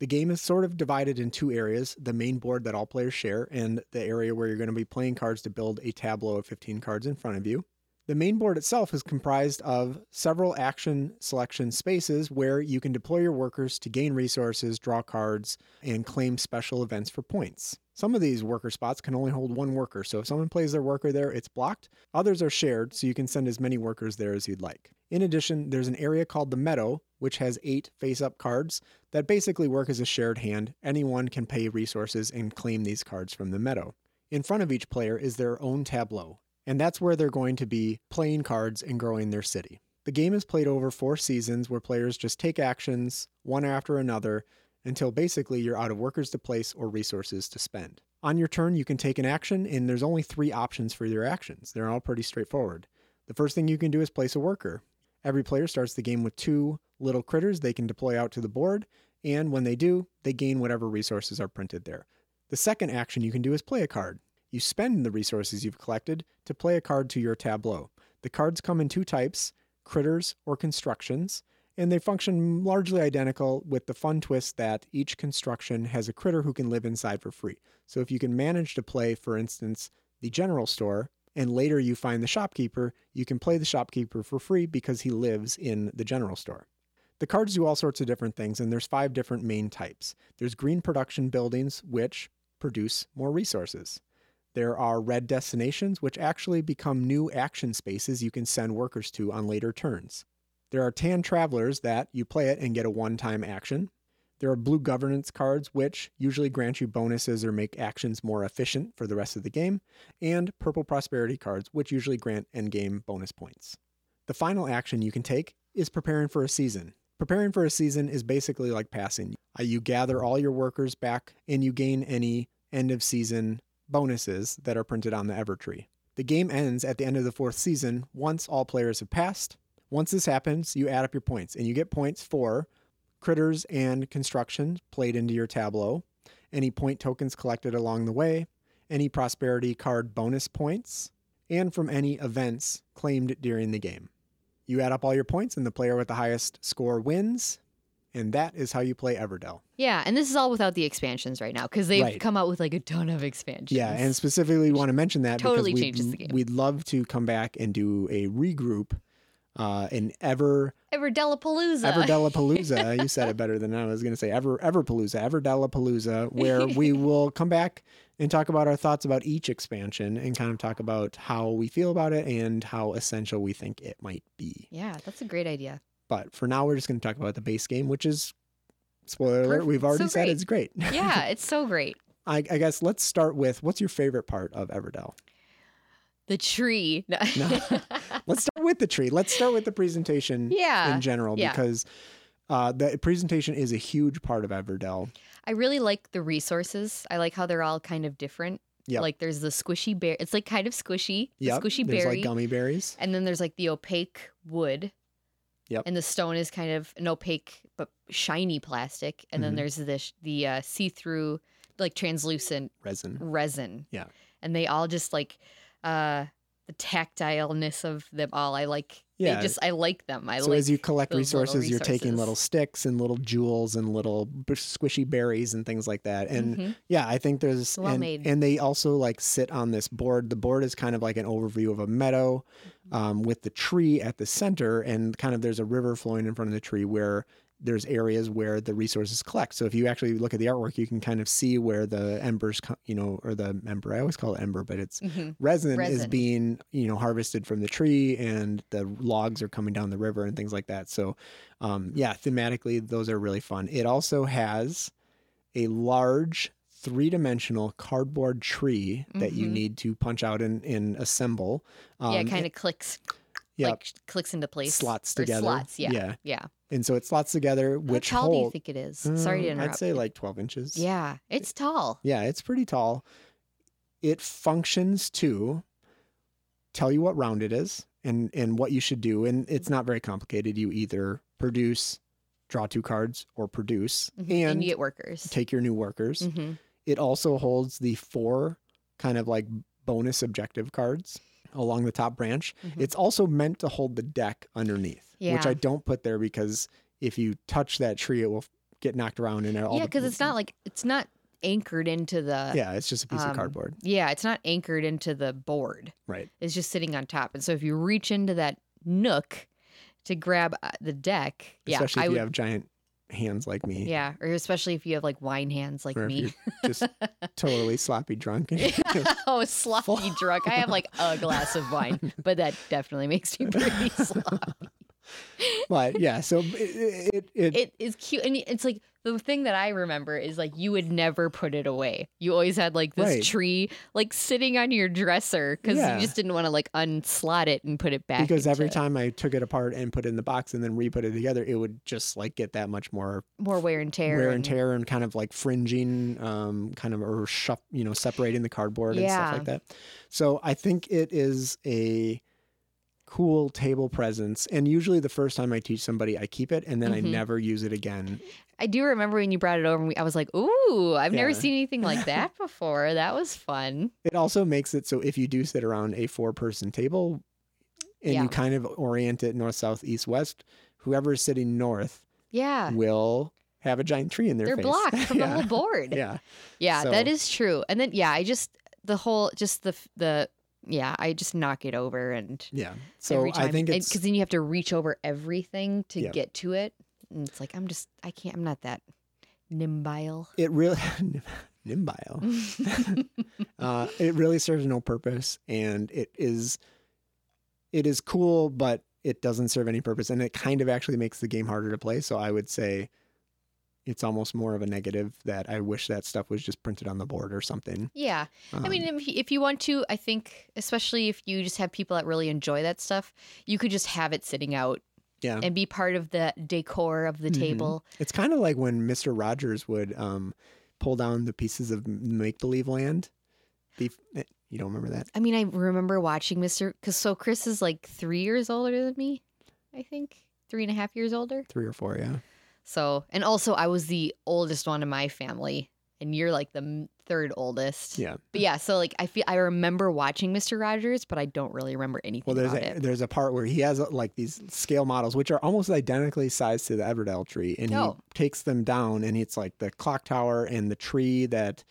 The game is sort of divided in two areas the main board that all players share, and the area where you're going to be playing cards to build a tableau of 15 cards in front of you. The main board itself is comprised of several action selection spaces where you can deploy your workers to gain resources, draw cards, and claim special events for points. Some of these worker spots can only hold one worker, so if someone plays their worker there, it's blocked. Others are shared, so you can send as many workers there as you'd like. In addition, there's an area called the Meadow, which has eight face up cards that basically work as a shared hand. Anyone can pay resources and claim these cards from the Meadow. In front of each player is their own tableau, and that's where they're going to be playing cards and growing their city. The game is played over four seasons where players just take actions one after another until basically you're out of workers to place or resources to spend. On your turn, you can take an action, and there's only three options for your actions. They're all pretty straightforward. The first thing you can do is place a worker. Every player starts the game with two little critters they can deploy out to the board, and when they do, they gain whatever resources are printed there. The second action you can do is play a card. You spend the resources you've collected to play a card to your tableau. The cards come in two types critters or constructions, and they function largely identical with the fun twist that each construction has a critter who can live inside for free. So if you can manage to play, for instance, the general store, and later you find the shopkeeper, you can play the shopkeeper for free because he lives in the general store. The cards do all sorts of different things, and there's five different main types. There's green production buildings, which produce more resources. There are red destinations, which actually become new action spaces you can send workers to on later turns. There are tan travelers that you play it and get a one time action. There are blue governance cards, which usually grant you bonuses or make actions more efficient for the rest of the game, and purple prosperity cards, which usually grant endgame bonus points. The final action you can take is preparing for a season. Preparing for a season is basically like passing. Uh, You gather all your workers back and you gain any end of season bonuses that are printed on the Evertree. The game ends at the end of the fourth season once all players have passed. Once this happens, you add up your points and you get points for critters and construction played into your tableau, any point tokens collected along the way, any prosperity card bonus points, and from any events claimed during the game. You add up all your points, and the player with the highest score wins, and that is how you play Everdell. Yeah, and this is all without the expansions right now because they've Right. come out with like a ton of expansions. Yeah, and specifically we want to mention that Totally because changes we'd, the game. we'd love to come back and do a regroup, uh, an ever Everdellapalooza. Everdellapalooza. you said it better than I was going to say. Ever Everpalooza, Everdellapalooza, where we will come back and talk about our thoughts about each expansion and kind of talk about how we feel about it and how essential we think it might be. yeah, that's a great idea. But for now, we're just going to talk about the base game, which is spoiler alert. We've already So said it's great. Yeah, it's so great. I, I guess let's start with what's your favorite part of Everdell? The tree. No. Let's start with the tree. Let's start with the presentation yeah. in general yeah. because uh, the presentation is a huge part of Everdell. I really like the resources. I like how they're all kind of different. Yep. Like there's the squishy bear. It's like kind of squishy. The Yep. squishy There's berry. like gummy berries. and then there's like the opaque wood. Yep. And the stone is kind of an opaque but shiny plastic. And Mhm. then there's the the uh, see-through, like translucent resin. resin. Yeah. And they all just like uh the tactileness of them all. I like. Yeah. They just I like them. I so like. as you collect little resources, you're taking little sticks and little jewels and little squishy berries and things like that. And Mhm. yeah, I think there's Well and, made. and they also like sit on this board. The board is kind of like an overview of a meadow Mm-hmm. um, with the tree at the center, and kind of there's a river flowing in front of the tree where there's areas where the resources collect. So if you actually look at the artwork, you can kind of see where the embers, you know, or the ember. I always call it ember, but it's Mhm. resin, is being you know harvested from the tree and the logs are coming down the river and things like that so um, yeah thematically those are really fun it also has a large three-dimensional cardboard tree that you Mhm. need to punch out and, and assemble um, yeah, it kind of clicks. Yeah, Like clicks into place. slots together Slots. Yeah. yeah Yeah. and so it slots together How which tall do you think it is? Sorry to Uh, interrupt. i'd say like 12 inches Yeah, it's tall. Yeah, it's pretty tall. It functions to tell you what round it is and and what you should do and it's not very complicated. You either produce draw two cards or produce Mhm. and, you get workers. take your new workers. hmm It also holds the four kind of like bonus objective cards along the top branch. Mhm. It's also meant to hold the deck underneath, which I don't put there because if you touch that tree it will get knocked around and all Yeah, because it's not like it's not anchored into the. Yeah, it's just a piece um, of cardboard. Yeah, it's not anchored into the board. Right. It's just sitting on top. And so if you reach into that nook to grab uh, the deck, yeah, especially I if you would. have giant hands like me. Yeah, or especially if you have like wine hands like or me. just totally sloppy drunk. oh, sloppy drunk. I have like a glass of wine, but that definitely makes me pretty sloppy. But yeah, so it it, it, It is cute, and it's like the thing that I remember is like you would never put it away. You always had like this Right. tree like sitting on your dresser because Yeah. you just didn't want to like unslot it and put it back. because every into time I took it apart and put it in the box and then re-put it together, it would just like get that much more more wear and tear. wear and tear and kind of like fringing, um, kind of or shuff, you know, separating the cardboard and stuff like that. So I think it is a cool table presence. And usually the first time I teach somebody, I keep it and then I Mhm. never use it again. I do remember when you brought it over. and we- I was like, "Ooh, I've never seen anything like that before. That was fun." It also makes it so if you do sit around a four person table and Yeah. you kind of orient it north, south, east, west, whoever is sitting north Yeah, will have a giant tree in their they're face. blocked from yeah. the whole board. Yeah. Yeah, that So- is true. And then yeah, I just the whole just the the yeah, I just knock it over and Yeah. So time I think it's because then you have to reach over everything to Yeah. get to it, and it's like I'm just I can't I'm not that nimbile. it really nimbile. uh, it really serves no purpose and it is it is cool, but it doesn't serve any purpose and it kind of actually makes the game harder to play. So I would say it's almost more of a negative that I wish that stuff was just printed on the board or something. yeah, I mean, Um, if you, if you want to, I think especially if you just have people that really enjoy that stuff, you could just have it sitting out yeah. and be part of the decor of the Mhm. table. It's kind of like when Mr. Rogers would um, pull down the pieces of make believe land. The, eh, you don't remember that? I mean, I remember watching Mr. Because so Chris is like three years older than me, I think three and a half years older. Three or four, yeah. So, and also I was the oldest one in my family, and you're like the third oldest. Yeah. But yeah, so like I feel I remember watching Mr. Rogers, but I don't really remember anything Well, there's about a, it. there's a part where he has uh, like these scale models, which are almost identically sized to the Everdell tree, and Oh. he takes them down, and it's like the clock tower and the tree that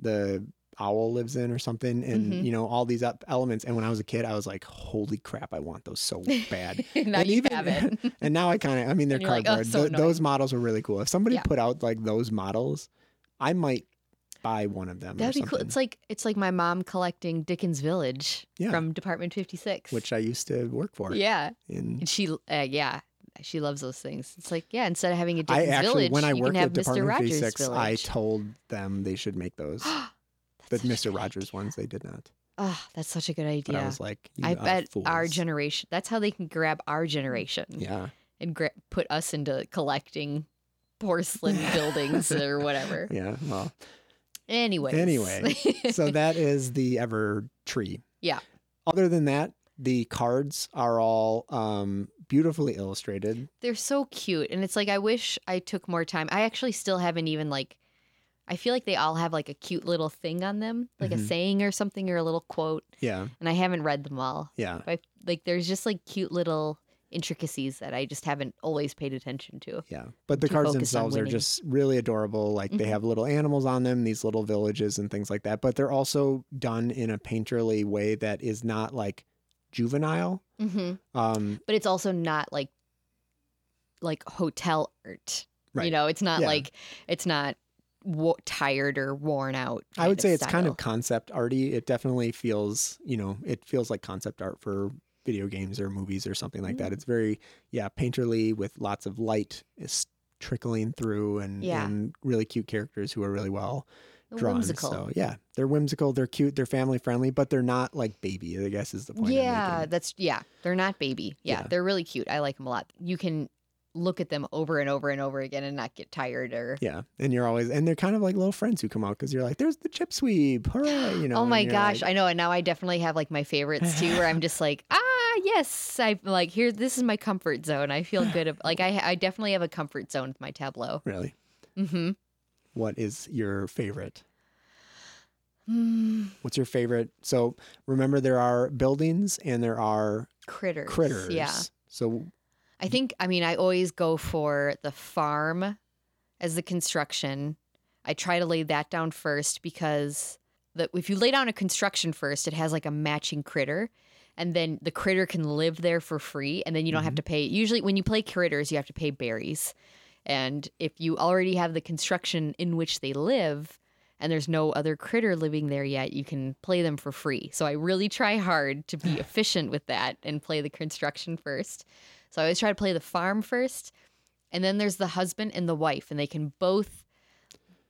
the owl lives in or something, and Mhm. you know all these up elements. And when I was a kid, I was like, "Holy crap, I want those so bad!" now and you even- have it. and now I kind of, I mean, they're you're like, "Oh, cardboard. so Th- those models were really cool. If somebody Yeah. put out like those models, I might buy one of them. That'd be cool. It's like it's like my mom collecting Dickens Village Yeah. from Department Fifty Six. which I used to work for. yeah, in and she uh, yeah she loves those things. It's like yeah, instead of having a Dickens actually, Village, when I you worked can have at. Department Rogers 56, I told them they should make those. The Mr. Rogers ones, they did not. Oh, that's such a good But idea. I was like, you I bet our generation. That's how they can grab our generation Yeah, and gra- put us into collecting porcelain buildings or whatever. yeah. Well, Anyways. Anyway, so that is the Ever Tree. Yeah. Other than that, the cards are all um, beautifully illustrated. they're so cute, and it's like I wish I took more time. I actually still haven't even like. I feel like they all have like a cute little thing on them, like a saying or something or a little quote. Yeah. And I haven't read them all. Yeah. But I, like there's just like cute little intricacies that I just haven't always paid attention to. Yeah. But the cards themselves are just really adorable. Like they Mhm. have little animals on them, these little villages and things like that. But they're also done in a painterly way that is not like juvenile. Mm-hmm. Um, But it's also not like like hotel art. Right. You know, it's not Yeah. like it's not wo- tired or worn out. I would say it's kind of concept arty. It definitely feels, you know, it feels like concept art for video games or movies or something like Mm. that. It's very, yeah, painterly with lots of light is trickling through and, Yeah. and really cute characters who are really well drawn. whimsical. So yeah, they're whimsical, they're cute, they're family friendly, but they're not like baby. I guess is the point. Yeah, that's yeah. They're not baby. Yeah, Yeah. they're really cute. I like them a lot. You can look at them over and over and over again and not get tired or. Yeah, and you're always, and they're kind of like little friends who come out because you're like, "There's the chip sweep, hooray!" You know. oh my gosh, like, I know. And now I definitely have like my favorites too, where I'm just like, ah, yes, i'm like here. This is my comfort zone. I feel good. ab- Like I, I definitely have a comfort zone with my Tableau. really, Mm-hmm. what is your favorite? Mm, What's your favorite? So remember, there are buildings and there are critters. critters. Yeah. So I think, I mean, I always go for the farm as the construction. I try to lay that down first because the, if you lay down a construction first, it has like a matching critter. And then the critter can live there for free. And then you don't have mm-hmm. to pay. Usually, when you play critters, you have to pay berries. And if you already have the construction in which they live, and there's no other critter living there yet, you can play them for free. So I really try hard to be efficient with that and play the construction first. So I always try to play the farm first. And then there's the husband and the wife, and they can both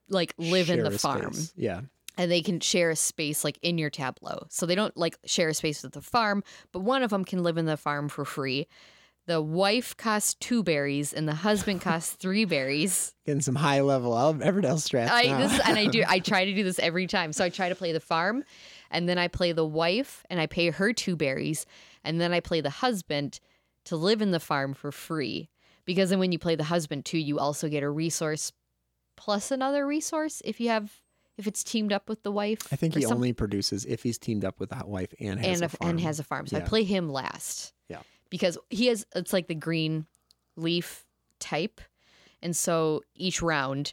like live in the farm space. Yeah. and they can share a space like in your tableau. So they don't like share a space with the farm, but one of them can live in the farm for free. The wife costs two berries and the husband costs three berries. Getting some high level Everdell strats. I this and I do I try to do this every time. So I try to play the farm and then I play the wife and I pay her two berries and then I play the husband to live in the farm for free. Because then when you play the husband too, you also get a resource plus another resource if you have if it's teamed up with the wife. I think he some- only produces if he's teamed up with a wife and has and a, a, farm. and has a farm. So I play him last. Yeah. Because he has it's like the green leaf type. And so each round,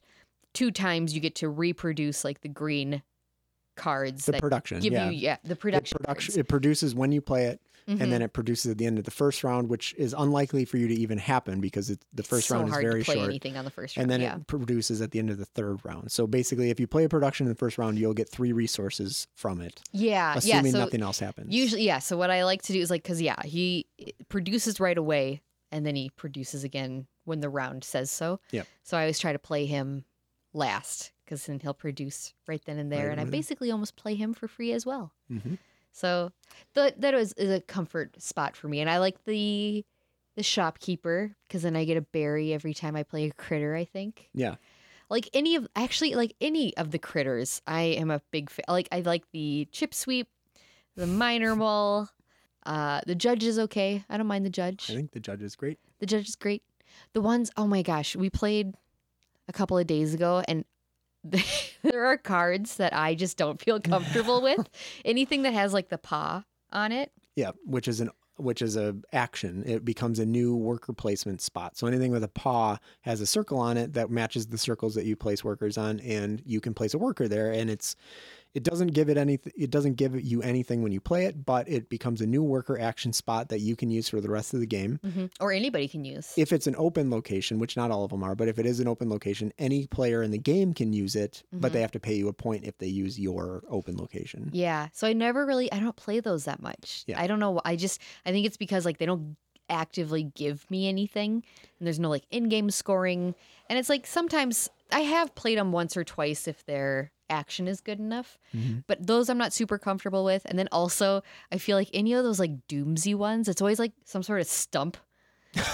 two times you get to reproduce like the green cards the that production. give yeah. you yeah, the It production. production it produces when you play it Mhm. and then it produces at the end of the first round which is unlikely for you to even happen because it, the first so round is hard very to play short anything on the first round, and then yeah. it produces at the end of the third round so basically if you play a production in the first round you'll get three resources from it yeah, yeah. assuming So nothing else happens usually, yeah. So what I like to do is like, cause yeah, he produces right away, and then he produces again when the round says so. Yeah. So I always try to play him last, cause then he'll produce right then and there, Right and I basically almost play him for free as well. hmm So that that was is a comfort spot for me, and I like the the shopkeeper because then I get a berry every time I play a critter. I think yeah like any of actually like any of the critters, I am a big fan. Like I like the chip sweep, the miner mole. Uh, the judge is okay. I don't mind the judge. i think the judge is great The judge is great. The ones, oh my gosh, we played a couple of days ago, and there are cards that I just don't feel comfortable with. Anything that has like the paw on it. yeah which is an which is a action it becomes a new worker placement spot so anything with a paw has a circle on it that matches the circles that you place workers on and you can place a worker there and it's it doesn't give it any it doesn't give you anything when you play it but it becomes a new worker action spot that you can use for the rest of the game mm-hmm. Or anybody can use. if it's an open location which not all of them are but if it is an open location any player in the game can use it but they mm-hmm. have to pay you a point if they use your open location Yeah. So I never really I don't play those that much. Yeah. I don't know. I just I think it's because like they don't actively give me anything and there's no like in-game scoring and it's like sometimes I have played them once or twice if their action is good enough. Mhm. But those I'm not super comfortable with. And then also I feel like any of those like doomsy ones, it's always like some sort of stump.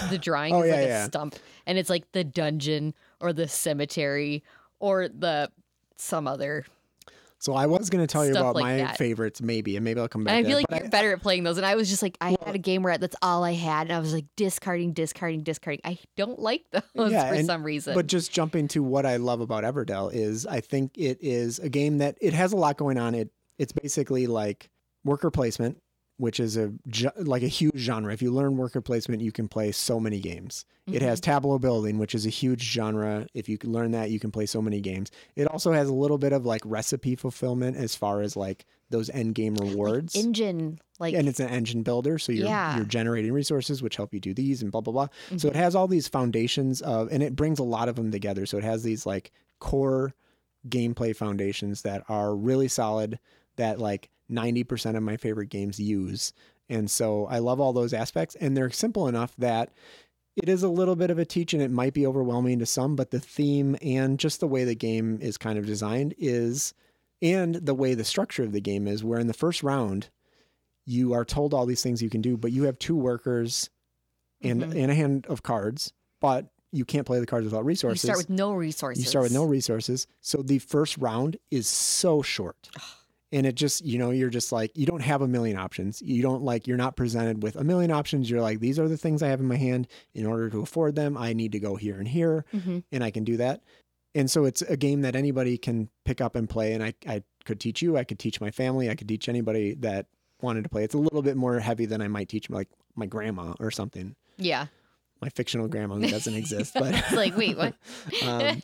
The drawing Oh, is yeah, like yeah. a stump and it's like the dungeon or the cemetery or the some other So I was going to tell you about like my that. favorites, maybe, and maybe I'll come back. And I feel like you're better at playing those. And I was just like, I Well- had a game where that's all I had, and I was like discarding, discarding, discarding. I don't like those Yeah, for and- some reason. But just jumping to what I love about Everdell is I think it is a game that it has a lot going on. It it's basically like worker placement, which is a like a huge genre. If you learn worker placement, you can play so many games. It has Mm-hmm. tableau building, which is a huge genre. If you can learn that, you can play so many games. It also has a little bit of like recipe fulfillment as far as like those end game rewards. engine, like and it's an engine builder, so you're Yeah. you're generating resources which help you do these and blah blah blah. So it has all these foundations of, and it brings a lot of them together. So it has these like core gameplay foundations that are really solid. That like ninety percent of my favorite games use, and so I love all those aspects. And they're simple enough that it is a little bit of a teach, and it might be overwhelming to some. But the theme and just the way the game is kind of designed is, and the way the structure of the game is, where in the first round you are told all these things you can do, but you have two workers and Mhm. and a hand of cards, but you can't play the cards without resources. you start with no resources. You start with no resources. So the first round is so short. And it just, you know, you're just like, you don't have a million options. You don't like, you're not presented with a million options. You're like, these are the things I have in my hand. In order to afford them, I need to go here and here, hmm and I can do that. And so it's a game that anybody can pick up and play. And I, I could teach you, I could teach my family, I could teach anybody that wanted to play. It's a little bit more heavy than I might teach like my grandma or something. Yeah. My fictional grandma who doesn't exist, but It's like, wait, what? um,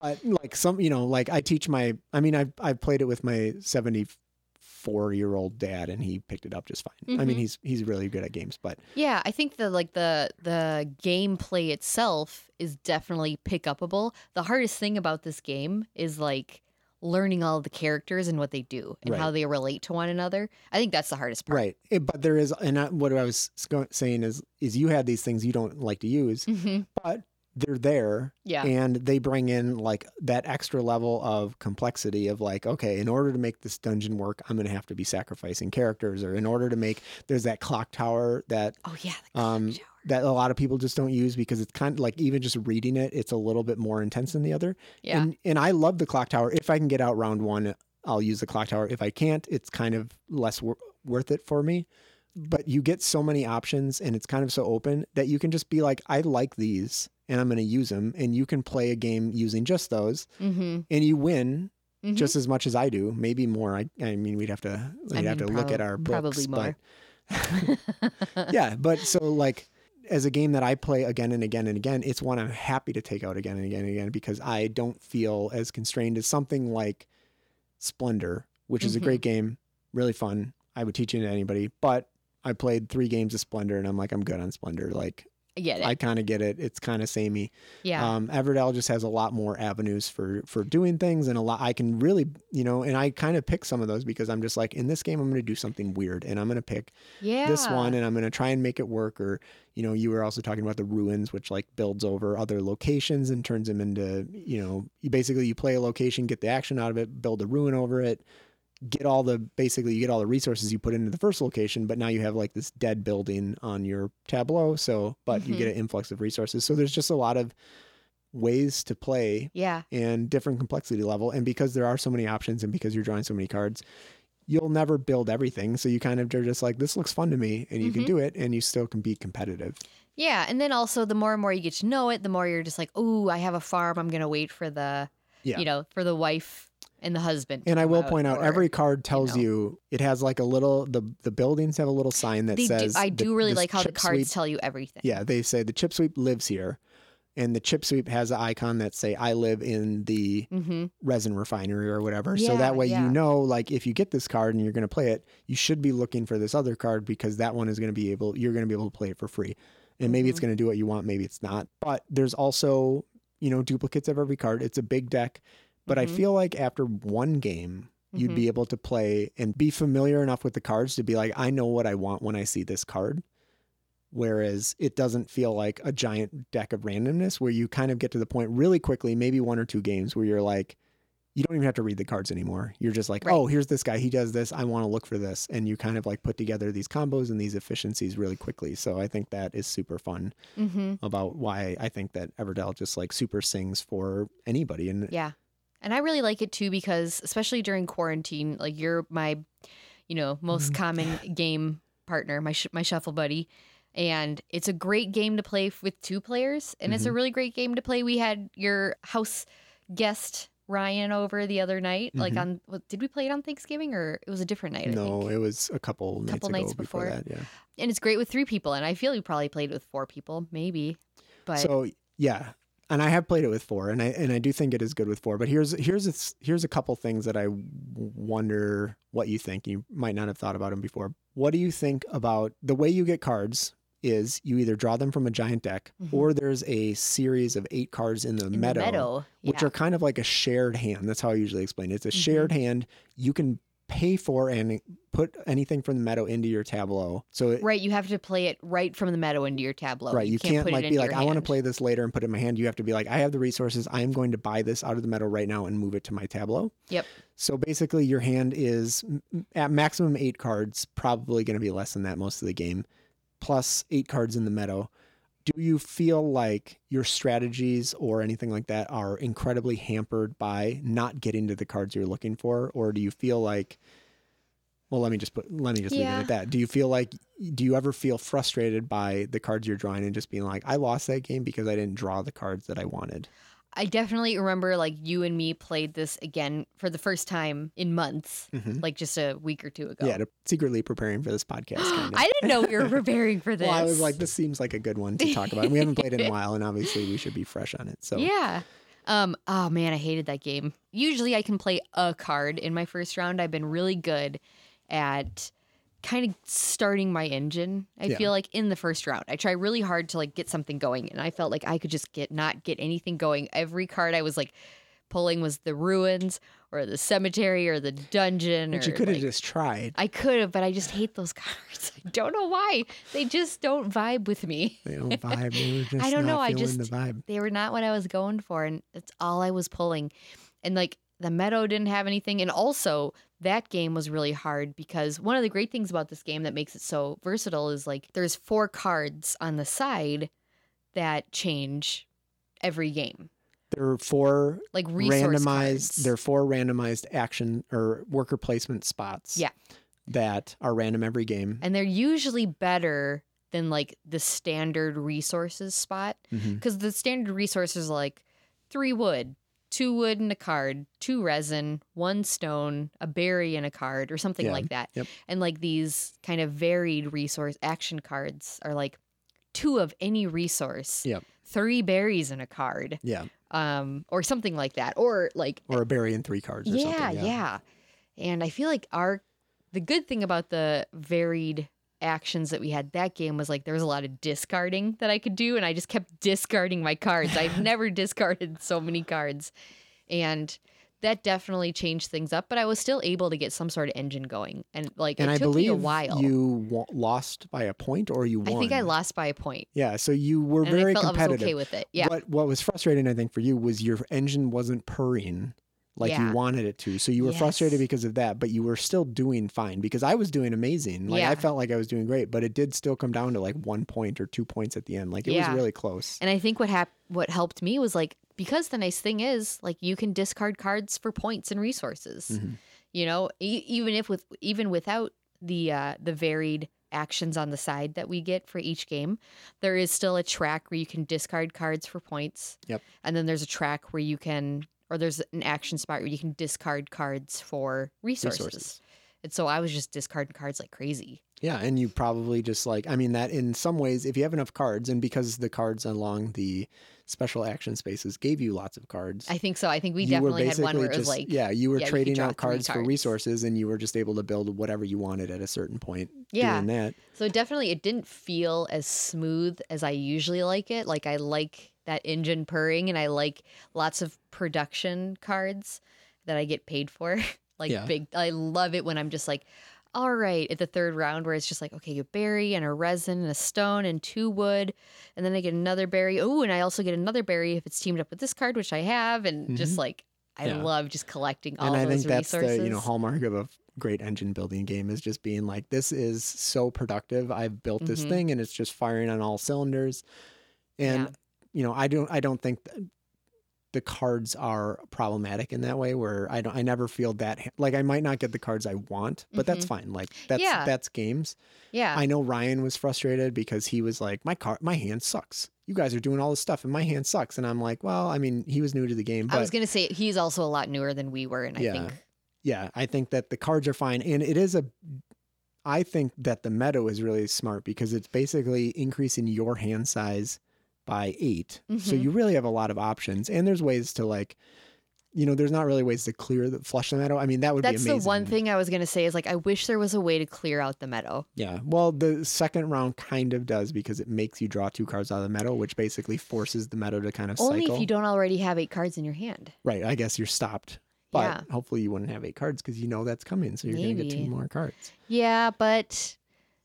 but like some, you know, like I teach my, I mean, I've, I've played it with my 74 year old dad and he picked it up just fine. I mean, Mhm. he's, he's really good at games, but Yeah, I think the like the the gameplay itself is definitely pick upable. The hardest thing about this game is like learning all the characters and what they do and how they relate to one another. I think that's the hardest part. right. It- but there is, and I, what I was saying is, is you had these things you don't like to use, hmm but they're there Yeah. and they bring in like that extra level of complexity of like okay in order to make this dungeon work i'm going to have to be sacrificing characters or in order to make there's that clock tower that oh yeah. The clock um, tower. that a lot of people just don't use because it's kind of like even just reading it it's a little bit more intense than the other Yeah. and and i love the clock tower if i can get out round one i'll use the clock tower if i can't it's kind of less wor- worth it for me but you get so many options and it's kind of so open that you can just be like i like these and i'm going to use them and you can play a game using just those mm-hmm. and you win Mhm. just as much as i do maybe more i, I mean we'd have to we'd have mean, to look at our books probably more. but yeah but so like as a game that i play again and again and again it's one i'm happy to take out again and again and again because i don't feel as constrained as something like splendor which is a great game really fun i would teach it to anybody but i played three games of splendor and i'm like i'm good on splendor like I get it. i kind of get it it's kind of samey yeah. um, Everdell just has a lot more avenues for for doing things, and a lot I can really, you know, and I kind of pick some of those because I'm just like in this game I'm going to do something weird, and I'm going to pick yeah. this one, and I'm going to try and make it work. Or you know, you were also talking about the ruins, which like builds over other locations and turns them into, you know, you basically you play a location, get the action out of it, build a ruin over it. Get all the basically you get all the resources you put into the first location, but now you have like this dead building on your tableau. So, but you Mhm. get an influx of resources. So there's just a lot of ways to play Yeah. and different complexity level. And because there are so many options and because you're drawing so many cards, you'll never build everything. So you kind of are just like, this looks fun to me and you can Mhm. do it and you still can be competitive. Yeah. And then also the more and more you get to know it, the more you're just like, oh, I have a farm. I'm gonna wait for the Yeah. you know, for the wife and the husband. And I will point out or- every card tells know. you, it has like a little the the buildings have a little sign that says do, I the- do really like how the cards sweep- tell you everything. Yeah, they say the chip sweep lives here. And the chip sweep has an icon that say I live in the Mm-hmm. resin refinery or whatever. so that way yeah. you know like if you get this card and you're going to play it, you should be looking for this other card because that one is going to be able you're going to be able to play it for free. And maybe it's Mm-hmm. going to do what you want, maybe it's not. But there's also, you know, duplicates of every card. It's a big deck, but I Mhm. feel like after one game you'd Mhm. be able to play and be familiar enough with the cards to be like I know what I want when I see this card. Whereas it doesn't feel like a giant deck of randomness where you kind of get to the point really quickly, maybe one or two games where you're like, you don't even have to read the cards anymore. You're just like, Right. oh, here's this guy. He does this. I want to look for this. And you kind of like put together these combos and these efficiencies really quickly. So I think that is super fun Mm-hmm. about why I think that Everdell just like super sings for anybody. And Yeah. And I really like it too because, especially during quarantine, like you're my, you know, most mm-hmm. common game partner, my sh- my shuffle buddy, and it's a great game to play with two players, and it's a mm-hmm. really great game to play. We had your house guest Ryan over the other night, like mm-hmm. on what, did we play it on Thanksgiving or it was a different night? I no, think. it was a couple nights Couple nights before, before. that. Yeah. and it's great with three people, and I feel you probably played with four people, maybe, but So yeah, and I have played it with four, and I and I do think it is good with four. But here's here's a, here's a couple things that I wonder what you think. You might not have thought about them before. What do you think about the way you get cards? Is you either draw them from a giant deck, Mhm. or there's a series of eight cards in the in meadow, the meadow, which yeah. are kind of like a shared hand. That's how I usually explain it. It's a Mhm. shared hand. You can pay for and put anything from the meadow into your tableau. So it, right. You have to play it right from the meadow into your tableau. Right. You, can't, put like be like, I want to play this later and put it in my hand. You have to be like, I have the resources. I am going to buy this out of the meadow right now and move it to my tableau. Yep. So basically, your hand is at maximum eight cards, probably going to be less than that most of the game, plus eight cards in the meadow. Do you feel like your strategies or anything like that are incredibly hampered by not getting to the cards you're looking for? Or do you feel like, well, let me just put, let me just leave it at that. Do you feel like, do you ever feel frustrated by the cards you're drawing and just being like, I lost that game because I didn't draw the cards that I wanted? I definitely remember like you and me played this again for the first time in months, Mhm. like just a week or two ago. Yeah, to, secretly preparing for this podcast. Kind of. I didn't know we were preparing for this. Well, I was like, this seems like a good one to talk about. And we haven't played it in a while, and obviously we should be fresh on it. So Yeah. Um, oh man, I hated that game. Usually I can play a card in my first round. I've been really good at kind of starting my engine. I Yeah. feel like in the first round. I try really hard to like get something going and I felt like I could just get not get anything going. Every card I was like pulling was the ruins or the cemetery or the dungeon but or you could have like- just tried. I could have, but I just hate those cards. I don't know why. They just don't vibe with me. They don't vibe. They were just I don't know, I just- the vibe. they were not what I was going for, and that's all I was pulling. And like the meadow didn't have anything, and also that game was really hard because one of the great things about this game that makes it so versatile is like there's four cards on the side that change every game, There are four like randomized. cards. There are four randomized action or worker placement spots. Yeah. That are random every game. and they're usually better than like the standard resources spot mm-hmm. because the standard resources are like three wood two wood and a card two resin one stone a berry and a card or something Yeah. like that Yep. and like these kind of varied resource action cards are like two of any resource Yep. three berries in a card Yeah. um or something like that or like Or a berry and three cards or yeah, something. yeah. Yeah. And I feel like our the good thing about the varied actions that we had that game was like there was a lot of discarding that I could do and I just kept discarding my cards. I've never discarded so many cards. And that definitely changed things up, but I was still able to get some sort of engine going. And like And it I took believe me a while. you lost by a point or you won. I think I lost by a point. Yeah. So you were And very I felt I competitive. okay with it. Yeah. What what was frustrating, I think, for you was your engine wasn't purring like Yeah. you wanted it to. So you were frustrated because of that, but you were still doing fine because I was doing amazing. Like I felt like I was doing great, but it did still come down to like one point or two points at the end. Like it Yeah. was really close. And I think what hap- what helped me was like because the nice thing is like you can discard cards for points and resources. Mhm. You know, e- even if with even without the uh, the varied actions on the side that we get for each game, there is still a track where you can discard cards for points. Yep. And then there's a track where you can or there's an action spot where you can discard cards for resources. Resources. And so I was just discarding cards like crazy. Yeah, and you probably just like I mean that in some ways, if you have enough cards, and because the cards along the special action spaces gave you lots of cards, I think so. I think we definitely had one where it was like yeah, you were yeah, trading out three cards for resources, and you were just able to build whatever you wanted at a certain point. Yeah. doing that. So definitely it didn't feel as smooth as I usually like it. Like I like that engine purring and I like lots of production cards that I get paid for. like Yeah. big I love it when I'm just like all right at the third round where it's just like okay, a berry and a resin and a stone and two wood and then I get another berry. Oh, and I also get another berry if it's teamed up with this card which I have and just like I Mm-hmm. Yeah. love just collecting all and I those think that's resources. the you know hallmark of a great engine building game is just being like this is so productive. I've built this Mhm. thing and it's just firing on all cylinders. And Yeah. You know I don't I don't think th- the cards are problematic in that way where I don't I never feel that like I might not get the cards I want, but that's fine. Like that's Mm-hmm. Yeah. that's games. Yeah. I know Ryan was frustrated because he was like, My car my hand sucks. You guys are doing all this stuff and my hand sucks. And I'm like, Well, I mean, he was new to the game, but I was gonna say he's also a lot newer than we were, and I think yeah, I think that the cards are fine. And it is a I think that the meadow is really smart because it's basically increasing your hand size by 8 So Mhm. you really have a lot of options. And there's ways to like you know, there's not really ways to clear the flush the meadow. I mean, that would be that's the one thing I was gonna say is like I wish there was a way to clear out the meadow. Yeah. Well, the second round kind of does because it makes you draw two cards out of the meadow, which basically forces the meadow to kind of Only cycle. if you don't already have eight cards in your hand. Right. I guess you're stopped. But Yeah. hopefully you wouldn't have eight cards because you know that's coming. So you're going to get two more cards. Yeah, but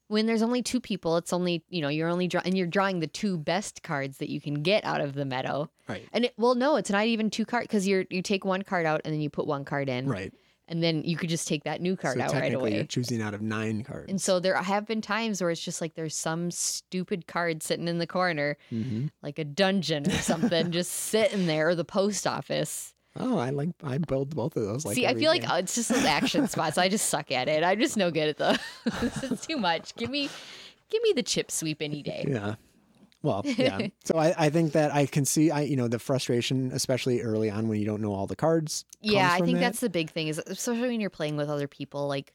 when there's only two people, it's only you know you're only draw and you're drawing the two best cards that you can get out of the meadow. Right. And it, well, no, it's not even two cards because you're you take one card out and then you put one card in, Right. and then you could just take that new card so out right technically you're away. choosing out of nine cards. And so there have been times where it's just like there's some stupid card sitting in the corner, Mhm. like a dungeon or something, just sitting there, or the post office. Oh, I like, I build both of those. Like See, I feel like game. uh, it's just those action spots. I just suck at it. I'm just no good at the. this is too much. Give me, give me the chip sweep any day. Yeah. Well, yeah. so I, I think that I can see, I, you know, the frustration, especially early on when you don't know all the cards. Yeah, I think that. that's the big thing is especially when you're playing with other people. Like,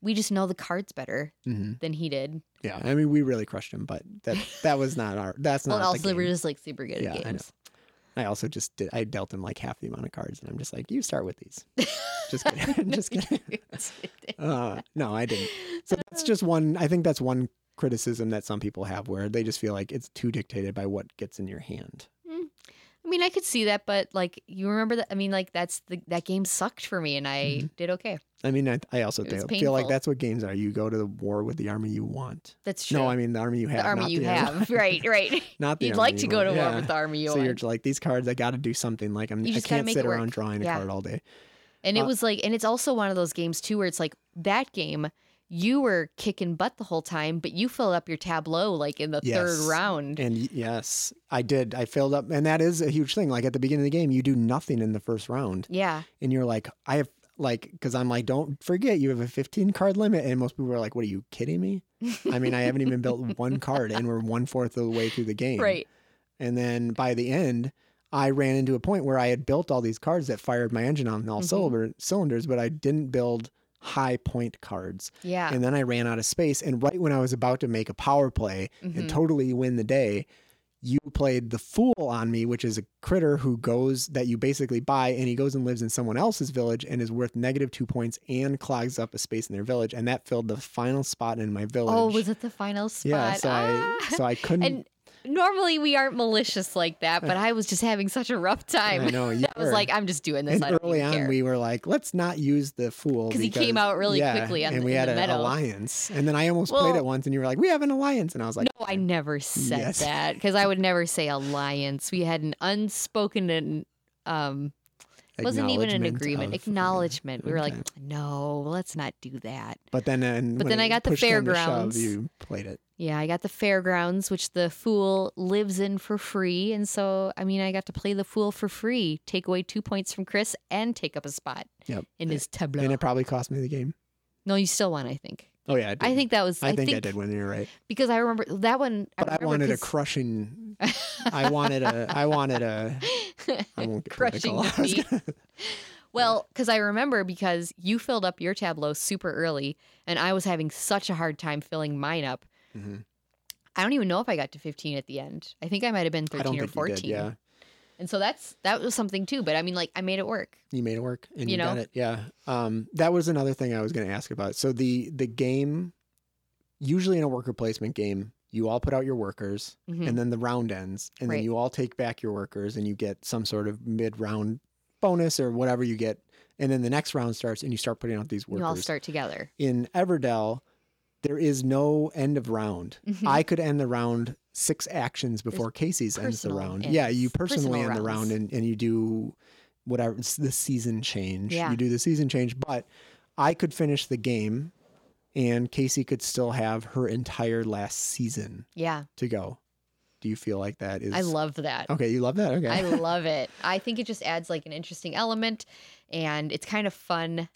we just know the cards better Mhm. than he did. Yeah. I mean, we really crushed him, but that, that was not our, that's not the also we're just like super good Yeah, at games. I also just did. I dealt him like half the amount of cards, and I'm just like, you start with these. Just kidding. just kidding. Uh, no, I didn't. So that's just one. I think that's one criticism that some people have, where they just feel like it's too dictated by what gets in your hand. I mean, I could see that, but like, you remember that? I mean, like, that's the that game sucked for me, and I Mm-hmm. did okay. I mean, I, I also It was feel, like that's what games are. You go to the war with the army you want. That's true. No, I mean the army you have. the army you the army- have, right? Right. Not the You'd army like you to go to war Yeah. with the army you So you're like these cards. I got to do something. Like I'm. You I can't sit around drawing a card all day. And it Uh, was like, and it's also one of those games too where it's like that game, you were kicking butt the whole time, but you filled up your tableau like in the Yes. third round. And yes, I did. I filled up, and that is a huge thing. Like at the beginning of the game, you do nothing in the first round, yeah. and you're like, I have like, because I'm like, don't forget, you have a 15 card limit, and most people are like, what are you kidding me? I mean, I haven't even built one card, and we're one fourth of the way through the game, Right. And then by the end, I ran into a point where I had built all these cards that fired my engine on all Mhm. cylinder, cylinders, but I didn't build high point cards. Yeah. And then I ran out of space. And right when I was about to make a power play Mhm. and totally win the day, you played the fool on me, which is a critter who goes that you basically buy and he goes and lives in someone else's village and is worth negative two points and clogs up a space in their village. And that filled the final spot in my village. Oh, was it the final spot? Yeah. So Ah. I so I couldn't and normally we aren't malicious like that, but I was just having such a rough time. I know you I was like, I'm just doing this. and early on care. we were like, let's not use the fool because he came out really yeah, quickly on and the- we had an meadow. alliance. And then I almost played it once, and you were like, we have an alliance, and I was like, no, I never said Yes. that because I would never say alliance. We had an unspoken and um wasn't even an agreement, of- acknowledgement. We were like, no, let's not do that. But then, and But then I got the to shove, fairgrounds. you played it. Yeah, I got the fairgrounds, which the fool lives in for free. And so, I mean, I got to play the fool for free, take away two points from Chris, and take up a spot Yep. in his tableau. And it probably cost me the game. no, you still won, I think. Oh yeah, I, did. I think that was, I, think, I did win. You're right. because I remember that one. But I, remember wanted a crushing. I wanted a. I wanted a. I won't get Crushing gonna- Well, because I remember because you filled up your tableau super early, and I was having such a hard time filling mine up. Mhm. I don't even know if I got to 15 at the end. I think I might have been I don't 13 or think 14. you did. Yeah, And so that's that was something too. But I mean, like I made it work. you made it work, and You you, got it. Yeah. Um, that was another thing I was going to ask about. So the the game, usually in a worker placement game, you all put out your workers, Mhm. and then the round ends, and Right. then you all take back your workers, and you get some sort of mid round bonus or whatever you get, and then the next round starts, and you start putting out these workers. You all start together. in Everdell, there is no end of round. Mhm. I could end the round six actions before Casey's ends the round. Yeah, you personally personal end the round and, and you do whatever it's the season change. Yeah. You do the season change, but I could finish the game and Casey could still have her entire last season Yeah. to go. Do you feel like that is? I love that. Okay, you love that. Okay. I love it. I think it just adds like an interesting element and it's kind of fun.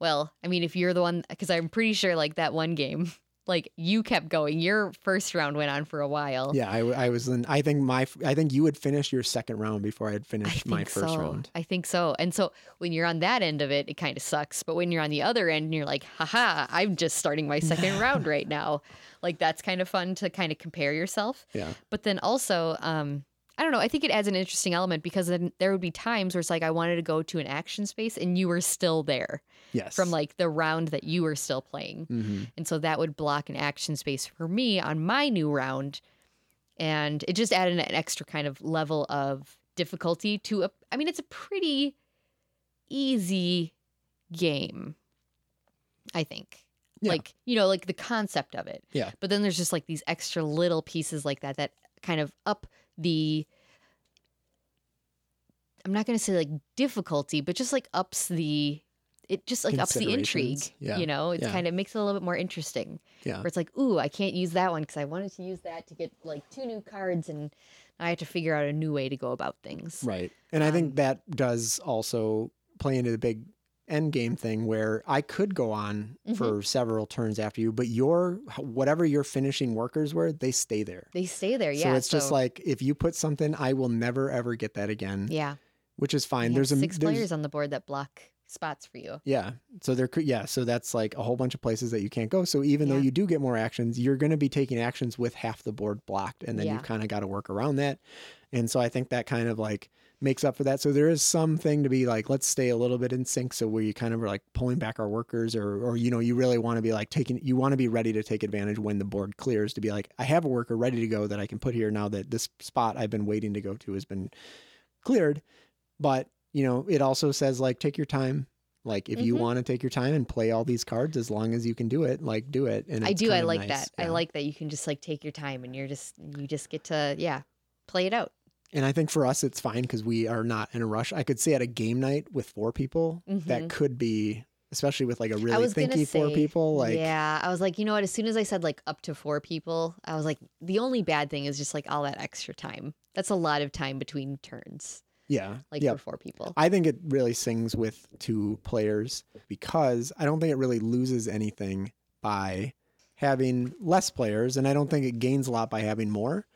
Well, I mean, if you're the one, because I'm pretty sure like that one game, like you kept going. Your first round went on for a while. yeah, I, I was in. I think my. I think you had finished your second round before I had I finished my first so. round. I think so. And so when you're on that end of it, it kind of sucks. But when you're on the other end and you're like, haha, I'm just starting my second round right now. Like that's kind of fun to kind of compare yourself. Yeah. But then also, um, I don't know, I think it adds an interesting element because then there would be times where it's like I wanted to go to an action space and you were still there Yes. from like the round that you were still playing. hmm And so that would block an action space for me on my new round. And it just added an extra kind of level of difficulty to a, I mean, it's a pretty easy game, I think. Yeah. Like, you know, like the concept of it. Yeah. But then there's just like these extra little pieces like that that kind of up the, I'm not going to say like difficulty, but just like ups the, it just like ups the intrigue. Yeah. You know, it Yeah. kind of makes it a little bit more interesting. Yeah. Where it's like, ooh, I can't use that one because I wanted to use that to get like two new cards, and I have to figure out a new way to go about things. Right. And I Um, think that does also play into the big end game thing where I could go on Mhm. for several turns after you, but your whatever your finishing workers were, they stay there. They stay there, yeah. so it's just like if you put something, I will never ever get that again, yeah, which is fine. There's a six there's, players on the board that block spots for you. Yeah. So there could yeah, so that's like a whole bunch of places that you can't go. So even though you do get more actions, you're going to be taking actions with half the board blocked and then Yeah. you've kind of got to work around that. And so I think that kind of like makes up for that. So there is something to be like let's stay a little bit in sync so where you kind of are like pulling back our workers or or you know, you really want to be like taking you want to be ready to take advantage when the board clears to be like I have a worker ready to go that I can put here now that this spot I've been waiting to go to has been cleared. But, you know, it also says like take your time like if you Mhm. want to take your time and play all these cards as long as you can do it, like do it. And I do. I like nice. that. I like that you can just like take your time and you're just you just get to yeah play it out. And I think for us it's fine because we are not in a rush. I could see at a game night with four people that Mhm. could be, especially with like a really thinky four people. Like yeah, I was like, you know what? As soon as I said like up to four people, I was like, the only bad thing is just like all that extra time. That's a lot of time between turns, yeah, like yeah. for four people. I think it really sings with two players because I don't think it really loses anything by having less players, and I don't think it gains a lot by having more.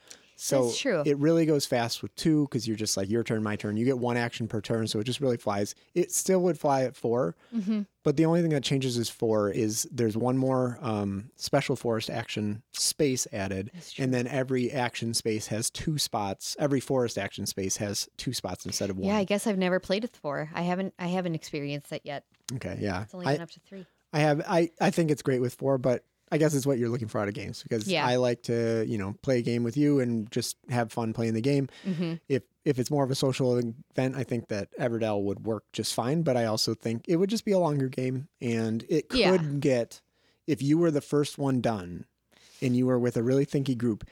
So That's true. it really goes fast with two because you're just like your turn, my turn. You get one action per turn, so it just really flies. It still would fly at four, hmm but the only thing that changes is four is there's one more um, special forest action space added, and then every action space has two spots. Every forest action space has two spots instead of one. Yeah, I guess I've never played with four. I haven't. I haven't experienced that yet. okay, yeah. It's only I, been up to three. I have I I think it's great with four, but I guess it's what you're looking for out of games because Yeah. I like to you know play a game with you and just have fun playing the game. hmm If if it's more of a social event, I think that Everdell would work just fine. But I also think it would just be a longer game, and it could Yeah. get if you were the first one done, and you were with a really thinky group.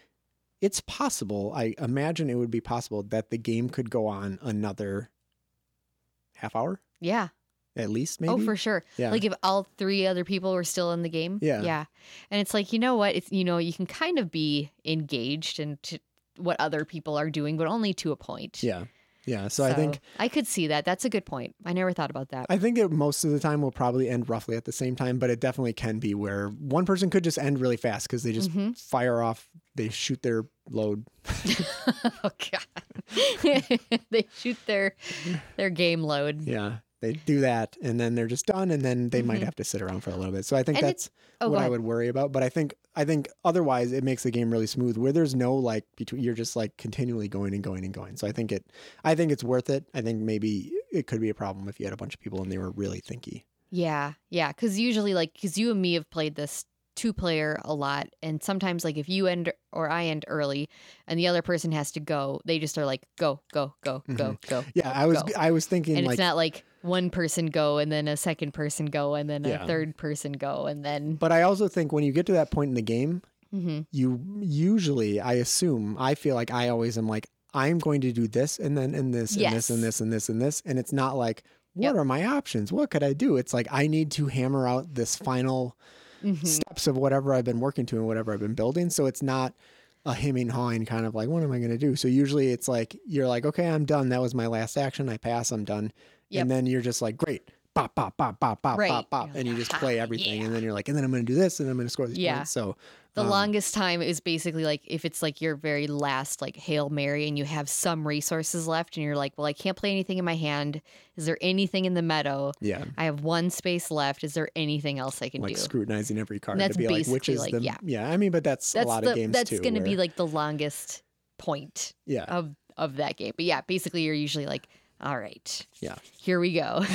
It's possible. I imagine it would be possible that the game could go on another half hour Yeah. At least. Maybe. Oh, for sure. yeah. Like if all three other people were still in the game. Yeah. Yeah. And it's like, you know what? It's you know, you can kind of be engaged into what other people are doing, but only to a point. yeah. Yeah. So, I think I could see that. That's a good point. I never thought about that. I think it most of the time will probably end roughly at the same time, but it definitely can be where one person could just end really fast because they just Mhm. fire off, they shoot their load. oh god. they shoot their their game load. Yeah, they do that, and then they're just done, and then they might Mhm. have to sit around for a little bit. So I think And that's Oh, what I would worry about. But I think I think otherwise it makes the game really smooth, where there's no like between you're just like continually going and going and going. So I think it, I think it's worth it. I think maybe it could be a problem if you had a bunch of people and they were really thinky. Yeah, yeah. Because usually, like, because you and me have played this two player a lot, and sometimes, like, if you end or I end early, and the other person has to go, they just are like, go, go, go, go, go. Mm-hmm. Yeah, go, I was go. I was thinking and like it's not like one person go and then a second person go and then Yeah. a third person go and then. But I also think when you get to that point in the game, Mhm. you usually, I assume, I feel like I always am like, I'm going to do this and then and this and this and Yes. this and this and this. And it's not like, what Yep. are my options? What could I do? It's like, I need to hammer out this final Mhm. steps of whatever I've been working to and whatever I've been building. So it's not a hemming hawing kind of like, what am I going to do? So usually it's like, you're like, okay, I'm done. That was my last action. I pass, I'm done. Yep. And then you're just like, great. Bop, bop, bop, bop, bop, Right. bop, bop. And you just play everything. yeah. And then you're like, and then I'm going to do this and I'm going to score these Yeah. points. So The um, longest time is basically like if it's like your very last like Hail Mary and you have some resources left and you're like, well, I can't play anything in my hand. Is there anything in the meadow? yeah. I have one space left. Is there anything else I can Like do? scrutinizing every card to be like, which is like- the, yeah. yeah. I mean, but that's, That's a lot the of games that's too. gonna be like the longest point yeah. of of that game. But yeah, basically you're usually like, all right, Yeah. here we go.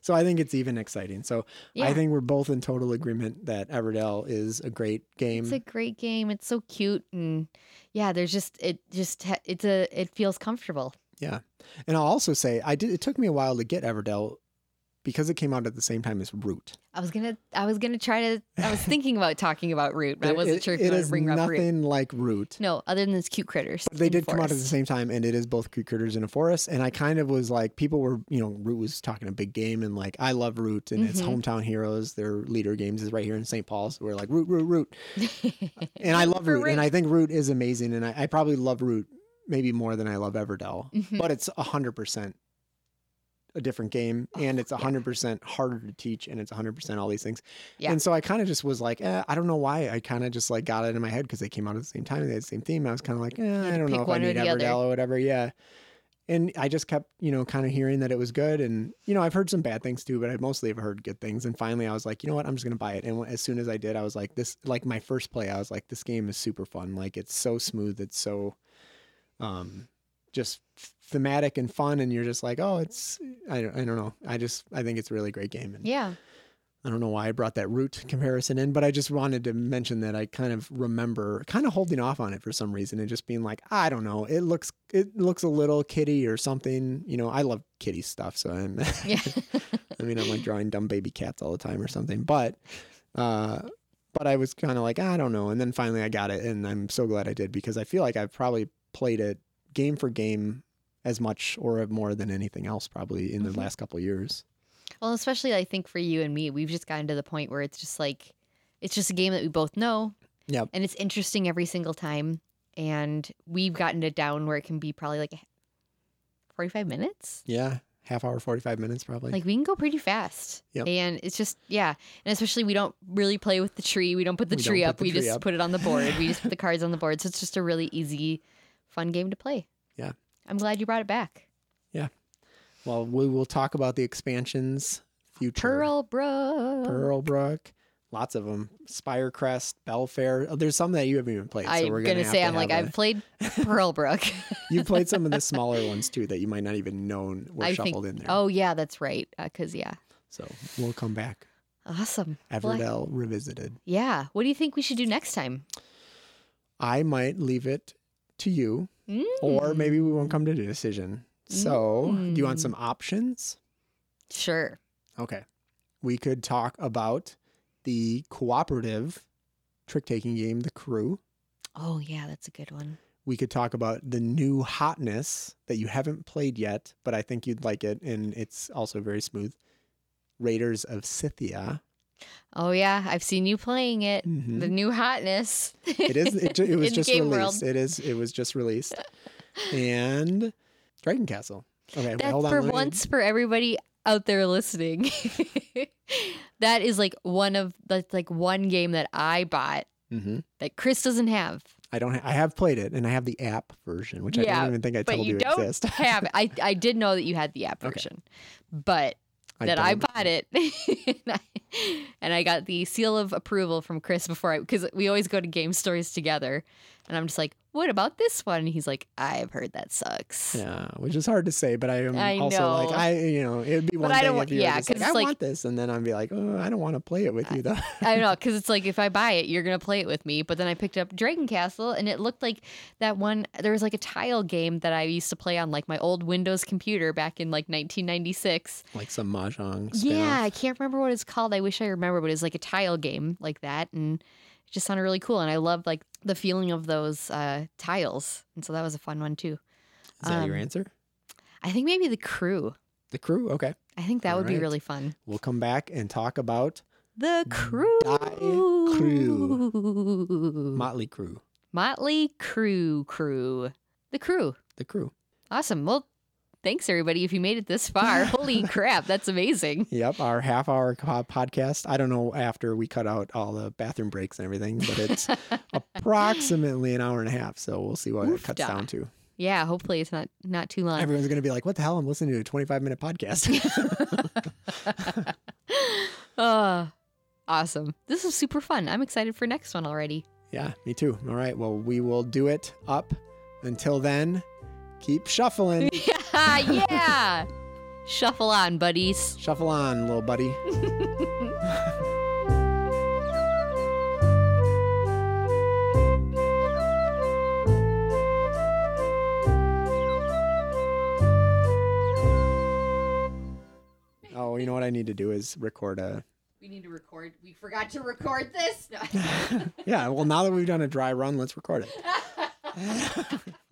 So I think it's even exciting. So yeah, I think we're both in total agreement that Everdell is a great game. it's a great game. It's so cute and yeah, there's just it just it's a it feels comfortable. yeah. And I'll also say I did it took me a while to get Everdell because it came out at the same time as Root. I was gonna I was gonna try to I was thinking about talking about Root, but I wasn't it- sure if it wanted bring up Root. nothing like Root. No, other than those cute critters. But they did come out at the same time, and it is both cute Critters in a forest. And I kind of was like, people were, you know, Root was talking a big game, and like, I love Root, and it's Mhm. Hometown Heroes. Their Leder Games is right here in St. Paul. So we're like, Root, Root, Root. And I love Root, and I think Root is amazing, and I, I probably love Root maybe more than I love Everdell. Mhm. But it's hundred percent a different game, and it's Oh, hundred percent harder to teach, and it's hundred percent all these things. Yeah. And so I kind of just was like, eh, I don't know why. I kind of just like got it in my head because they came out at the same time and they had the same theme. I was kind of like, eh, I don't know if I need. Everdell or whatever. Yeah. And I just kept, you know, kind of hearing that it was good. And, you know, I've heard some bad things too, but I mostly have heard good things. And finally I was like, you know what? I'm just going to buy it. And as soon as I did, I was like, this, like my first play, I was like, this game is super fun. Like it's so smooth. It's so, um, just thematic and fun. And you're just like, oh, it's, I don't, I don't know. I just, I think it's a really great game. And Yeah. I don't know why I brought that root comparison in, but I just wanted to mention that I kind of remember kind of holding off on it for some reason and just being like, I don't know, it looks it looks a little kitty or something. You know, I love kitty stuff, so I'm Yeah. I mean, I'm like drawing dumb baby cats all the time or something, but uh but I was kind of like, I don't know, and then finally I got it and I'm so glad I did because I feel like I've probably played it game for game as much or more than anything else probably in the mm-hmm. last couple of years. Well, especially I think for you and me, we've just gotten to the point where it's just like it's just a game that we both know. Yep. And it's interesting every single time. And we've gotten it down where it can be probably like 45 minutes. Yeah, half hour, 45 minutes probably. Like we can go pretty fast. Yep. And it's just yeah. And especially we don't really play with the tree. We don't put the We tree put up. the we tree just up. put it on the board. we just put the cards on the board. So it's just a really easy, fun game to play. Yeah. I'm glad you brought it back. Yeah. Well, we will talk about the expansions future. Pearl Brook. Pearlbrook, lots of them. Spirecrest, Belfair. Oh, there's some that you haven't even played. so I'm we're gonna, gonna, say I'm like have I've played Pearlbrook. you played some of the smaller ones too that you might not even know were I shuffled think. in there. Oh yeah, that's right. Uh, because yeah, So we'll come back. awesome. Well, I- Everdell revisited. yeah. What do you think we should do next time? I might leave it to you, or maybe we won't come to a decision. So, do you want Mm. some options? Sure. Okay. We could talk about the cooperative trick taking game, The Crew. Oh yeah, that's a good one. We could talk about the new hotness that you haven't played yet, but I think you'd like it, and it's also very smooth. Raiders of Scythia. Oh yeah, I've seen you playing it. Mhm. The new hotness. It is. It, it was just released. World. It is. It was just released, and Dragon Castle. Okay, wait, hold on. for me- once for everybody out there listening. that is like one of that's like one game that I bought Mhm. that Chris doesn't have. I don't. Ha- I have played it, and I have the app version, which I Yeah, don't even think I But told you you, don't exist. have it. I I did know that you had the app Okay. version, but that I don't. bought it, and, I, and I got the seal of approval from Chris before I because we always go to game stores together, and I'm just like, "What about this one?" And he's like, "I've heard that sucks." Yeah, which is hard to say, but I am I also like. I, you know, it'd be one I thing if you yeah, were like, I like- want this, and then I'd be like, oh, I don't want to play it with you though. I know because it's like if I buy it, you're gonna play it with me. But then I picked up Dragon Castle, and it looked like that one. There was like a tile game that I used to play on like my old Windows computer back in like 1996. like some mahjong. Yeah, I can't remember what it's called. I wish I remember, but it's like a tile game like that, and it just sounded really cool. And I love like the feeling of those uh, tiles, and so that was a fun one too. is that your um, answer? I think maybe the crew. The crew. Okay, I think that would be really fun. we'll come back and talk about The crew. Crew. Motley Crew. Motley Crew Crew. The crew. The crew. Awesome. Well, thanks everybody if you made it this far. Holy crap, that's amazing. Yep, our half hour co- podcast. I don't know after we cut out all the bathroom breaks and everything, but it's approximately an hour and a half. So we'll see what it cuts down to. Yeah, hopefully it's not not too long. Everyone's going to be like, what the hell? I'm listening to a 25 minute podcast. uh, awesome. This was super fun. I'm excited for next one already. yeah, me too. All right. Well, we will do it up. Until then, keep shuffling. yeah, yeah. Shuffle on, buddies. Shuffle on, little buddy. Oh, you know what I need to do is record a. We need to record. We forgot to record this. Yeah, well, now that we've done a dry run, let's record it.